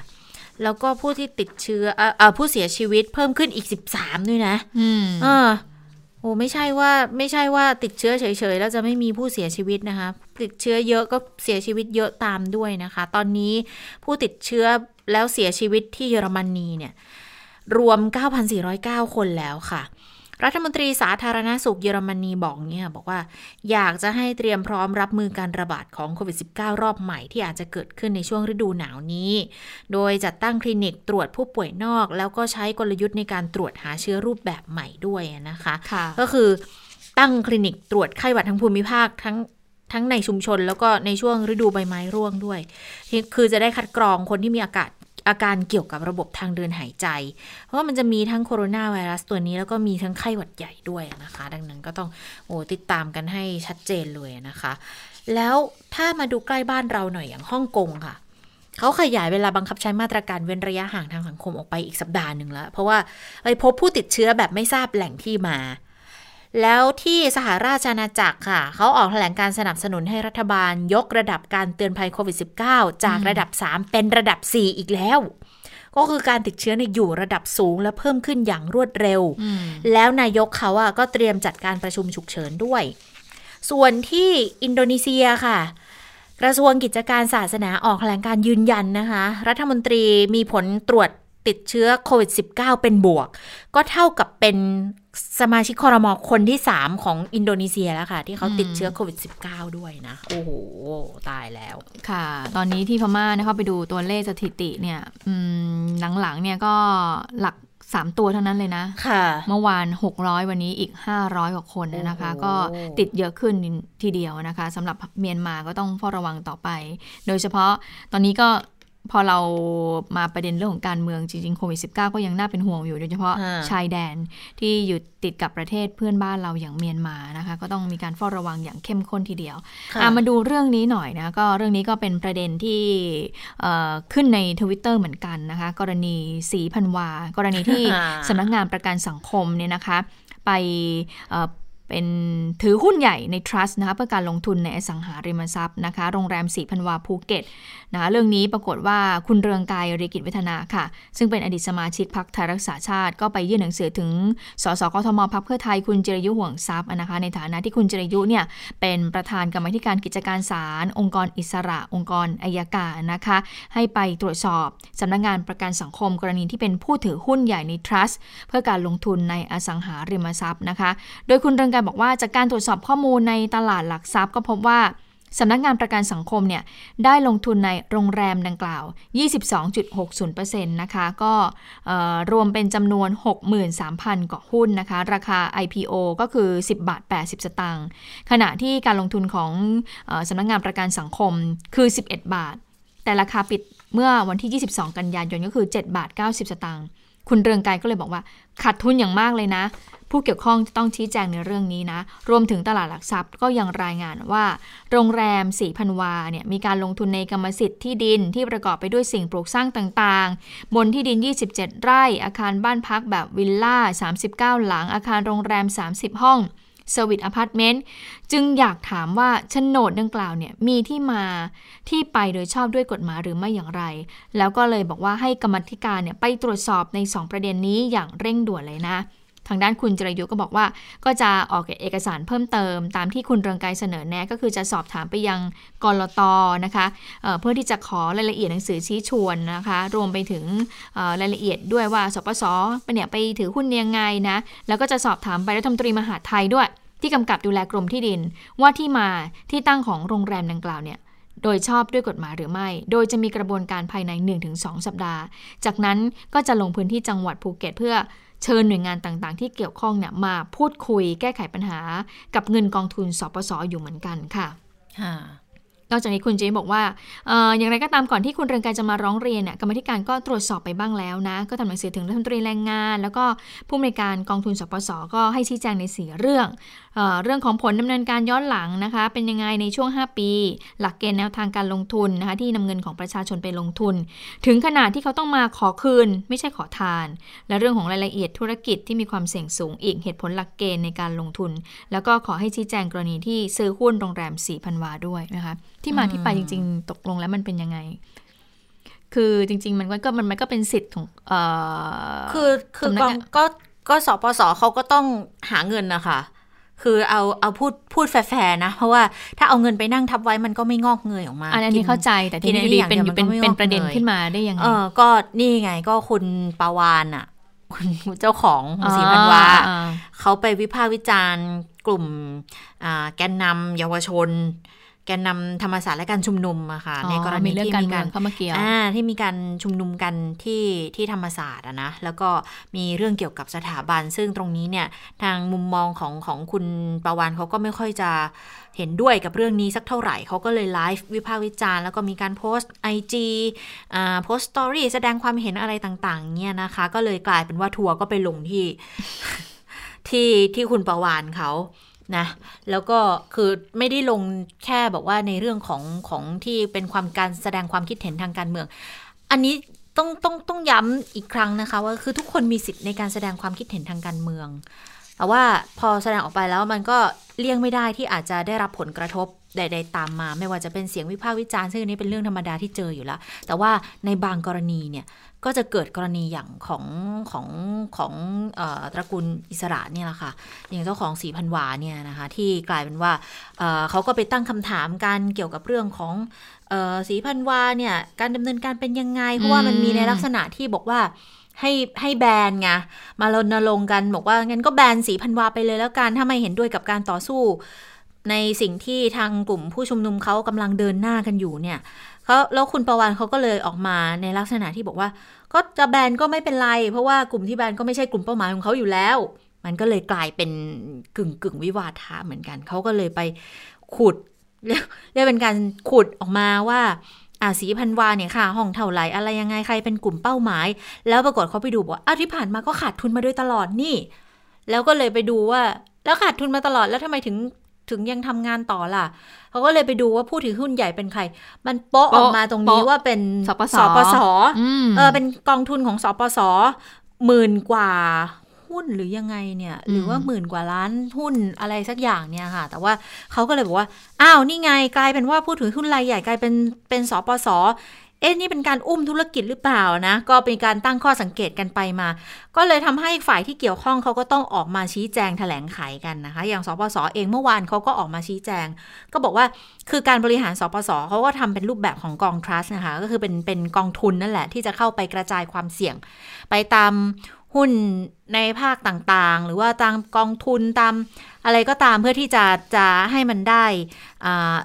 แล้วก็ผู้ที่ติดเชื้อเอ่อผู้เสียชีวิตเพิ่มขึ้นอีก 13 ด้วยนะ อืม เออ โอ้ไม่ใช่ว่าไม่ใช่ว่าติดเชื้อเฉยๆ แล้วจะไม่มีผู้เสียชีวิตนะคะ ติดเชื้อเยอะก็เสียชีวิตเยอะตามด้วยนะคะ ตอนนี้ผู้ติดเชื้อแล้วเสียชีวิตที่เยอรมนีเนี่ยรวม 9,409 คนแล้วค่ะ รัฐมนตรีสาธารณาสุขเยอรมนีบอกเนี่ยบอกว่าอยากจะให้เตรียมพร้อมรับมือการระบาดของโควิด -19 รอบใหม่ที่อาจจะเกิดขึ้นในช่วงฤดูหนาวนี้ โดยจัดตั้งคลินิกตรวจผู้ป่วยนอก แล้วก็ใช้กลยุทธ์ในการตรวจหาเชื้อรูปแบบใหม่ด้วยนะคะค่ะก็คือตั้งคลินิกตรวจไข้หวัดทั้งภูมิภาคทั้งทั้งในชุมชนแล้วก็ในช่วงฤดูใบไม้ร่วงด้วย คือจะได้คัดกรองคนที่มีอากาศ อาการเกี่ยวกับระบบทางเดินหายใจ เพราะว่ามันจะมีทั้งโคโรนาไวรัสตัวนี้ แล้วก็มีทั้งไข้หวัดใหญ่ด้วยนะคะ ดังนั้นก็ต้องโอ้ติดตามกันให้ชัดเจนเลยนะคะ แล้วถ้ามาดูใกล้บ้านเราหน่อยอย่างฮ่องกงค่ะเขาขยายเวลาบังคับใช้มาตรการเว้นระยะห่างทางสังคมออกไปอีกสัปดาห์หนึ่งแล้ว เพราะว่าไปพบผู้ติดเชื้อแบบไม่ทราบแหล่งที่มา แล้วที่สหราชอาณาจักรค่ะ เขาออกแถลงการสนับสนุนให้รัฐบาล ยกระดับการเตือนภัยโควิด -19 จากระดับ 3 เป็นระดับ 4 อีกแล้ว ก็คือการติดเชื้อในอยู่ระดับสูงและเพิ่มขึ้นอย่างรวดเร็ว แล้วนายกเขาอะก็เตรียมจัดการประชุมฉุกเฉินด้วย ส่วนที่อินโดนีเซียค่ะกระทรวงกิจการศาสนาออกแถลงการยืนยันนะคะ รัฐมนตรีมีผลตรวจติดเชื้อโควิด -19 เป็นบวก ก็เท่ากับเป็น สมาชิกคอรมอคนที่ 3 ของอินโดนีเซียแล้วค่ะ ที่เขาติดเชื้อโควิด -19 ด้วยนะ โอ้โห ตายแล้ว ค่ะ ตอนนี้ที่พม่าเนี่ยเขาไปดูตัวเลขสถิติเนี่ยอืมหลังๆเนี่ยก็หลัก3ตัวเท่านั้นเลยนะค่ะเมื่อวาน600วันนี้อีก500กว่าคนนะคะโอ้โหก็ติดเยอะขึ้นทีเดียวนะคะสำหรับเมียนมาก็ต้องเฝ้าระวังต่อไป โดยเฉพาะตอนนี้ก็ พอเรามาประเด็นเรื่องของการเมืองจริงๆโควิด -19 ก็ยังน่าเป็นห่วงอยู่โดยเฉพาะอ่าชายแดนที่อยู่ติดกับประเทศเพื่อนบ้านเราอย่างเมียนมานะคะ ก็ต้องมีการเฝ้าระวังอย่างเข้มข้นทีเดียวค่ะอะมาดูเรื่องนี้หน่อยนะก็เรื่องนี้ก็เป็นประเด็นที่เอ่อขึ้นในทวิตเตอร์เหมือนกันนะคะ กรณีสีพันวา กรณีที่อ่าสำนักงานประกันสังคมเนี่ยนะคะ ไป เป็นถือหุ้นใหญ่ใน trust นะคะเพื่อการลงทุนในอสังหาริมทรัพย์นะคะโรงแรมสีพันวาภูเก็ตนะคะเรื่องนี้ปรากฏว่าคุณเรืองกายริกิจวัฒนาค่ะ ซึ่งเป็นอดีตสมาชิกพรรคไทยรักษาชาติก็ไปยื่นหนังสือถึงสสกทมพรรคเพื่อไทยคุณจิรยุห่วงทรัพย์นะคะในฐานะที่คุณจิรยุเนี่ยเป็นประธานกรรมธิการกิจการศาลองค์กรอิสระ องค์กรอายการนะคะให้ไปตรวจสอบสำนักงานประกันสังคมกรณีที่เป็นผู้ถือหุ้นใหญ่ใน trust เพื่อการลงทุนในอสังหาริมทรัพย์นะคะ โดยคุณเรืองกายบอกว่าจากการตรวจสอบข้อมูลในตลาดหลักทรัพย์ ก็พบว่าสำนักงานประกันสังคมเนี่ยได้ลงทุนในโรงแรมดังกล่าว 22.60%นะคะ ก็รวมเป็นจำนวน 63,000 กว่าหุ้นนะคะ ราคา IPO ก็คือ 10 บาท 80 สตางค์ ขณะที่การลงทุนของอสำนักงานประกันสังคมคือ 11 บาท แต่ราคาปิดเมื่อวันที่ 22 กันยายนก็คือ 7 บาท 90 สตางค์ คุณเรืองไกรก็เลยบอกว่าขาดทุนอย่างมากเลยนะ ผู้เกี่ยวข้องจะต้องชี้แจงในเรื่องนี้นะ รวมถึงตลาดหลักทรัพย์ก็ยังรายงานว่า โรงแรมสีพันวาเนี่ยมีการลงทุนในกรรมสิทธิ์ที่ดินที่ประกอบไปด้วยสิ่งปลูกสร้างต่างๆ บนที่ดิน 27 ไร่ อาคารบ้านพักแบบวิลล่า 39 หลัง อาคารโรงแรม 30 ห้องเซอร์วิสอพาร์ตเมนต์จึงอยากถามว่าโฉนดดังกล่าวเนี่ยมีที่มาที่ไปโดยชอบด้วยกฎหมายหรือไม่อย่างไร แล้วก็เลยบอกว่าให้กรรมาธิการเนี่ยไปตรวจสอบใน 2 ประเด็นนี้อย่างเร่งด่วนเลยนะ ทางด้านคุณจิรายุก็บอกว่า ก็จะออกเอกสารเพิ่มเติม ตามที่คุณเรืองไกรเสนอแนะก็คือจะสอบถามไปยังกลตนะคะเพื่อที่จะขอรายละเอียดหนังสือชี้ชวนนะคะ รวมไปถึงรายละเอียดด้วยว่าสปสเนี่ยไปถือหุ้นยังไงนะ แล้วก็จะสอบถามไปรัฐมนตรีมหาไทยด้วย ที่กำกับดูแลกรมที่ดิน ว่าที่มาที่ตั้งของโรงแรมดังกล่าวเนี่ยโดยชอบด้วยกฎหมายหรือไม่ โดยจะมีกระบวนการภายใน 1-2 สัปดาห์ จากนั้นก็จะลงพื้นที่จังหวัดภูเก็ตเพื่อ เชิญหน่วยงานต่างๆ ที่เกี่ยวข้องเนี่ยมาพูดคุยแก้ไขปัญหา กับเงินกองทุนสปสอยู่เหมือนกันค่ะค่ะนอกจากนี้คุณเจบอกว่าอออย่างไรก็ตามก่อนที่คุณเรืองการจะมาร้องเรียนเนี่ยกรรมธิการก็ตรวจสอบไปบ้างแล้วนะ ก็ทำหนังสือถึงรัฐมนตรีแรงงาน แล้วก็ผู้อำนวยการกองทุนสปสก็ให้ชี้แจงในสีเรื่องเออเรื่องของผลดำเนินการย้อนหลังนะคะ เป็นยังไงในช่วง 5 ปี หลักเกณฑ์แนวทางการลงทุนนะคะที่นำเงินของประชาชนไปลงทุน ถึงขนาดที่เขาต้องมาขอคืน ไม่ใช่ขอทาน และเรื่องของรายละเอียดธุรกิจที่มีความเสี่ยงสูงอีกเหตุผลหลักเกณฑ์ในการลงทุน แล้วก็ขอให้ชี้แจงกรณีที่ซื้อหุ้นโรงแรมสีพันวาด้วยนะคะที่มาที่ไปจริง ๆ ตกลงแล้วมันเป็นยังไงคือจริง ๆ มันก็มันมันก็เป็นสิทธิ์ของเออคือคือกองก็ก็สปสเขาก็ต้องหาเงินนะคะ คือเอาเอาพูดพูดแฟร์นะ เพราะว่าถ้าเอาเงินไปนั่งทับไว้มันก็ไม่งอกเงยออกมา อันนี้เข้าใจแต่ที่นี่เป็นเป็นเป็นประเด็นขึ้นมาได้ยังไงเออก็นี่ไงก็คุณปาวานอะคุณเจ้าของสีพันวาเขาไปวิพากษ์วิจารณ์กลุ่มแกนนำเยาวชนแกนนำธรรมศาสตร์และการชุมนุมอะค่ะในกรณีที่มีการเข้ามาเกี่ยวที่มีการชุมนุมกันที่ที่ธรรมศาสตร์อะนะแล้วก็มีเรื่องเกี่ยวกับสถาบัน ซึ่งตรงนี้เนี่ยทางมุมมองของของคุณประวันเขาก็ไม่ค่อยจะเห็นด้วยกับเรื่องนี้สักเท่าไหร่เขาก็เลยไลฟ์วิพากษ์วิจารณ์แล้วก็มีการโพสต์ไอจีโพสต์สตอรี่แสดงความเห็นอะไรต่างๆเนี่ยนะคะ ก็เลยกลายเป็นว่าทัวร์ก็ไปลงที่ที่ที่คุณประวานเขา นะแล้วก็คือไม่ได้ลงแค่บอกว่าในเรื่องของของที่เป็นความการแสดงความคิดเห็นทางการเมือง อันนี้ต้องต้องต้องย้ำอีกครั้งนะคะว่าคือทุกคนมีสิทธิ์ในการแสดงความคิดเห็นทางการเมือง แต่ว่าพอแสดงออกไปแล้วมันก็เลี่ยงไม่ได้ที่อาจจะได้รับผลกระทบใดๆตามมา ไม่ว่าจะเป็นเสียงวิพากษ์วิจารณ์ซึ่งอันนี้เป็นเรื่องธรรมดาที่เจออยู่แล้ว แต่ว่าในบางกรณีเนี่ยก็จะเกิดกรณีอย่างของของของตระกูลอิสระเนี่ยแหละค่ะอย่างเจ้าของสีพันวาเนี่ยนะคะที่กลายเป็นว่าเขาก็ไปตั้งคำถามกันเกี่ยวกับเรื่องของสีพันวาเนี่ยการดำเนินการเป็นยังไงเพราะว่ามันมีในลักษณะที่บอกว่า ให้ให้แบนไงมารณรงค์กันบอกว่างั้นก็แบนสีพันวาไปเลยแล้วกันถ้าไม่เห็นด้วยกับการต่อสู้ ในสิ่งที่ทางกลุ่มผู้ชุมนุมเขากำลังเดินหน้ากันอยู่เนี่ยเขาแล้วคุณประวันเขาก็เลยออกมาในลักษณะที่บอกว่า ก็จะแบนก็ไม่เป็นไร เพราะว่ากลุ่มที่แบนก็ไม่ใช่กลุ่มเป้าหมายของเขาอยู่แล้ว มันก็เลยกลายเป็นกึ่งกึ่งวิวาทะเหมือนกันเขาก็เลยไปขุดเรียกเป็นการขุดออกมาว่า อาสีพันวาเนี่ยค่ะ ห้องเท่าไหร่อะไรยังไงใครเป็นกลุ่มเป้าหมาย แล้วปรากฏเขาไปดูบอกอ้าวที่ผ่านมาก็ขาดทุนมาโดยตลอดนี่ แล้วก็เลยไปดูว่า แล้วขาดทุนมาตลอดแล้วทำไมถึงถึงยังทำงานต่อล่ะ เขาก็เลยไปดูว่าผู้ถือหุ้นใหญ่เป็นใคร มันโป๊ะออกมาตรงนี้ว่าเป็นสปสปสเออเป็นกองทุนของสปสหมื่นกว่า หุ้นหรือยังไงเนี่ย หรือว่าหมื่นกว่าล้านหุ้นอะไรสักอย่างเนี่ยค่ะ แต่ว่าเขาก็เลยบอกว่า อ้าว นี่ไงกลายเป็นว่าผู้ถือหุ้นรายใหญ่กลายเป็นเป็นสปสเอ๊ะนี่เป็นการอุ้มธุรกิจหรือเปล่านะ ก็เป็นการตั้งข้อสังเกตกันไปมา ก็เลยทำให้ฝ่ายที่เกี่ยวข้องเขาก็ต้องออกมาชี้แจงแถลงไขกันนะคะ อย่างสปสเองเมื่อวานเขาก็ออกมาชี้แจง ก็บอกว่าคือการบริหารสปสเขาก็ทำเป็นรูปแบบของกองทรัสนะคะ ก็คือเป็นเป็นกองทุนนั่นแหละที่จะเข้าไปกระจายความเสี่ยง ไปตาม หุ้นในภาคต่างๆ หรือว่าตามกองทุนตามอะไรก็ตามเพื่อที่จะจะให้มันได้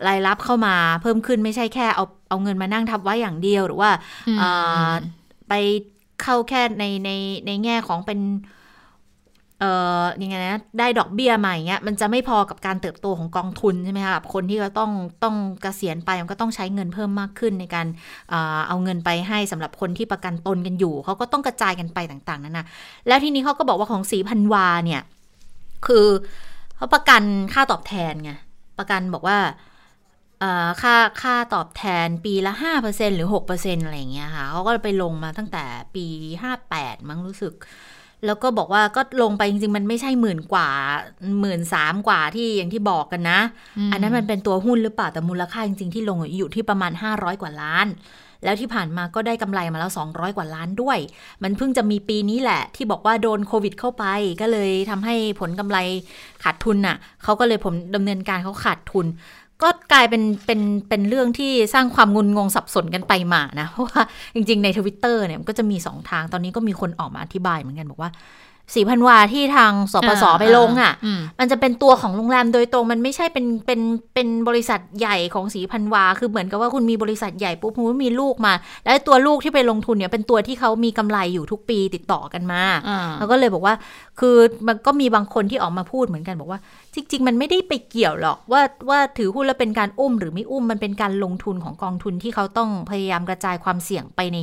รายรับเข้ามาเพิ่มขึ้นไม่ใช่แค่เอาเอาเงินมานั่งทับไว้อย่างเดียวหรือว่าไปเข้าแค่ในในในแง่ของเป็น เอ่อยังไงนะได้ดอกเบี้ยใหม่เงี้ยมันจะไม่พอกับการเติบโตของกองทุนใช่ไหมคะคนที่ก็ต้องต้องเกษียณไปมันก็ต้องใช้เงินเพิ่มมากขึ้นในการเอาเงินไปให้สำหรับคนที่ประกันตนกันอยู่เขาก็ต้องกระจายกันไปต่างๆนั่นนะแล้วทีนี้เขาก็บอกว่าของสีพันวาเนี่ยคือเขาประกันค่าตอบแทนไงประกันบอกว่าค่าค่าตอบแทนปีละ 5%หรือ 6%อะไรอย่างเงี้ยค่ะเขาก็ไปลงมาตั้งแต่ปี 58 มั้งรู้สึก แล้วก็บอกว่าก็ลงไปจริงๆ มันไม่ใช่หมื่นกว่าหมื่นสามกว่าที่อย่างที่บอกกันนะ อันนั้นมันเป็นตัวหุ้นหรือเปล่าแต่มูลค่าจริงๆ ที่ลงอยู่ที่ประมาณ 500 กว่าล้าน แล้วที่ผ่านมาก็ได้กำไรมาแล้ว 200 กว่าล้านด้วย มันเพิ่งจะมีปีนี้แหละ ที่บอกว่าโดนโควิดเข้าไป ก็เลยทำให้ผลกำไรขาดทุนน่ะเขาก็เลยผมดำเนินการเขาขาดทุน ก็กลายเป็นเป็นเป็นเรื่องที่สร้างความงุนงงสับสนกันไปมานะ เพราะว่าจริงๆในทวิตเตอร์เนี่ยก็จะมีสองทางตอนนี้ก็มีคนออกมาอธิบายเหมือนกันบอกว่า สีพันวาที่ทางสปสอ่าไปลงอะอืมมันจะเป็นตัวของโรงแรมโดยตรงมันไม่ใช่เป็นเป็นเป็นบริษัทใหญ่ของสีพันวา คือเหมือนกับว่าคุณมีบริษัทใหญ่ปุ๊บคุณมีลูกมา แล้วไอ้ตัวลูกที่ไปลงทุนเนี่ยเป็นตัวที่เขามีกำไรอยู่ทุกปีติดต่อกันมาอ่าแล้วก็เลยบอกว่า คือมันก็มีบางคนที่ออกมาพูดเหมือนกันบอกว่า จริง ๆ มันไม่ได้ไปเกี่ยวหรอกว่าว่าถือหุ้นแล้วเป็นการอุ้มหรือไม่อุ้มมันเป็นการลงทุนของกองทุนที่เขาต้องพยายามกระจายความเสี่ยงไปใน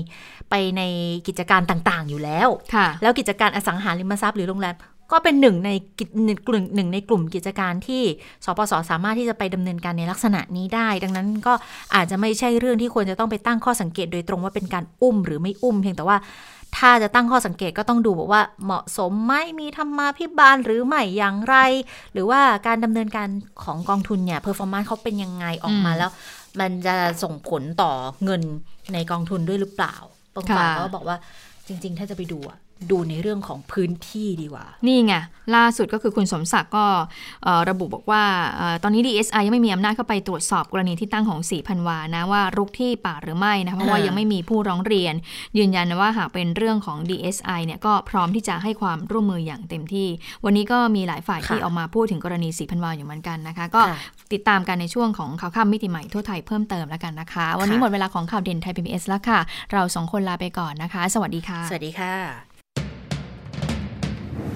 ไปในกิจการต่างๆ อยู่แล้วค่ะแล้วกิจการอสังหาริมทรัพย์หรือโรงแรมก็เป็นหนึ่งในกิจหนึ่งกลุ่มหนึ่งในกลุ่มกิจการที่สปสสามารถที่จะไปดำเนินการในลักษณะนี้ได้ ดังนั้นก็อาจจะไม่ใช่เรื่องที่ควรจะต้องไปตั้งข้อสังเกตโดยตรงว่าเป็นการอุ้มหรือไม่อุ้มเพียงแต่ว่าถ้าจะตั้งข้อสังเกตก็ต้องดูบอกว่าเหมาะสมไหมมีธรรมาภิบาลหรือไม่อย่างไร หรือว่าการดำเนินการของกองทุนเนี่ย performance เขาเป็นยังไงออกมาอืมแล้ว มันจะส่งผลต่อเงินในกองทุนด้วยหรือเปล่าบางฝ่ายค่ะก็บอกว่าจริง ๆ ถ้าจะไปดูอะดูในเรื่องของพื้นที่ดีกว่า นี่ไง ล่าสุดก็คือคุณสมศักดิ์ก็เอ่อระบุบอกว่าเอ่อตอนนี้ DSI ยังไม่มีอำนาจเข้าไปตรวจสอบกรณีที่ตั้งของศรีพันวานะว่ารุกที่ป่าหรือไม่นะเพราะว่าอ่ายัยังไม่มีผู้ร้องเรียน ยืนยันนะว่าหากเป็นเรื่องของ DSI เนี่ยก็พร้อมที่จะให้ความร่วมมืออย่างเต็มที่ วันนี้ก็มีหลายฝ่ายที่ออกมาพูดถึงกรณีสีพันวาอยู่เหมือนกันนะคะ ก็ค่ะติดตามกันในช่วงของข่าวค่ำมิติใหม่ทั่วไทยเพิ่มเติมแล้วกันนะคะ วันนี้ค่ะหมดเวลาของข่าวเด่นไทย PBS แล้วค่ะ เราสองคนลาไปก่อนนะคะ สวัสดีค่ะ สวัสดีค่ะ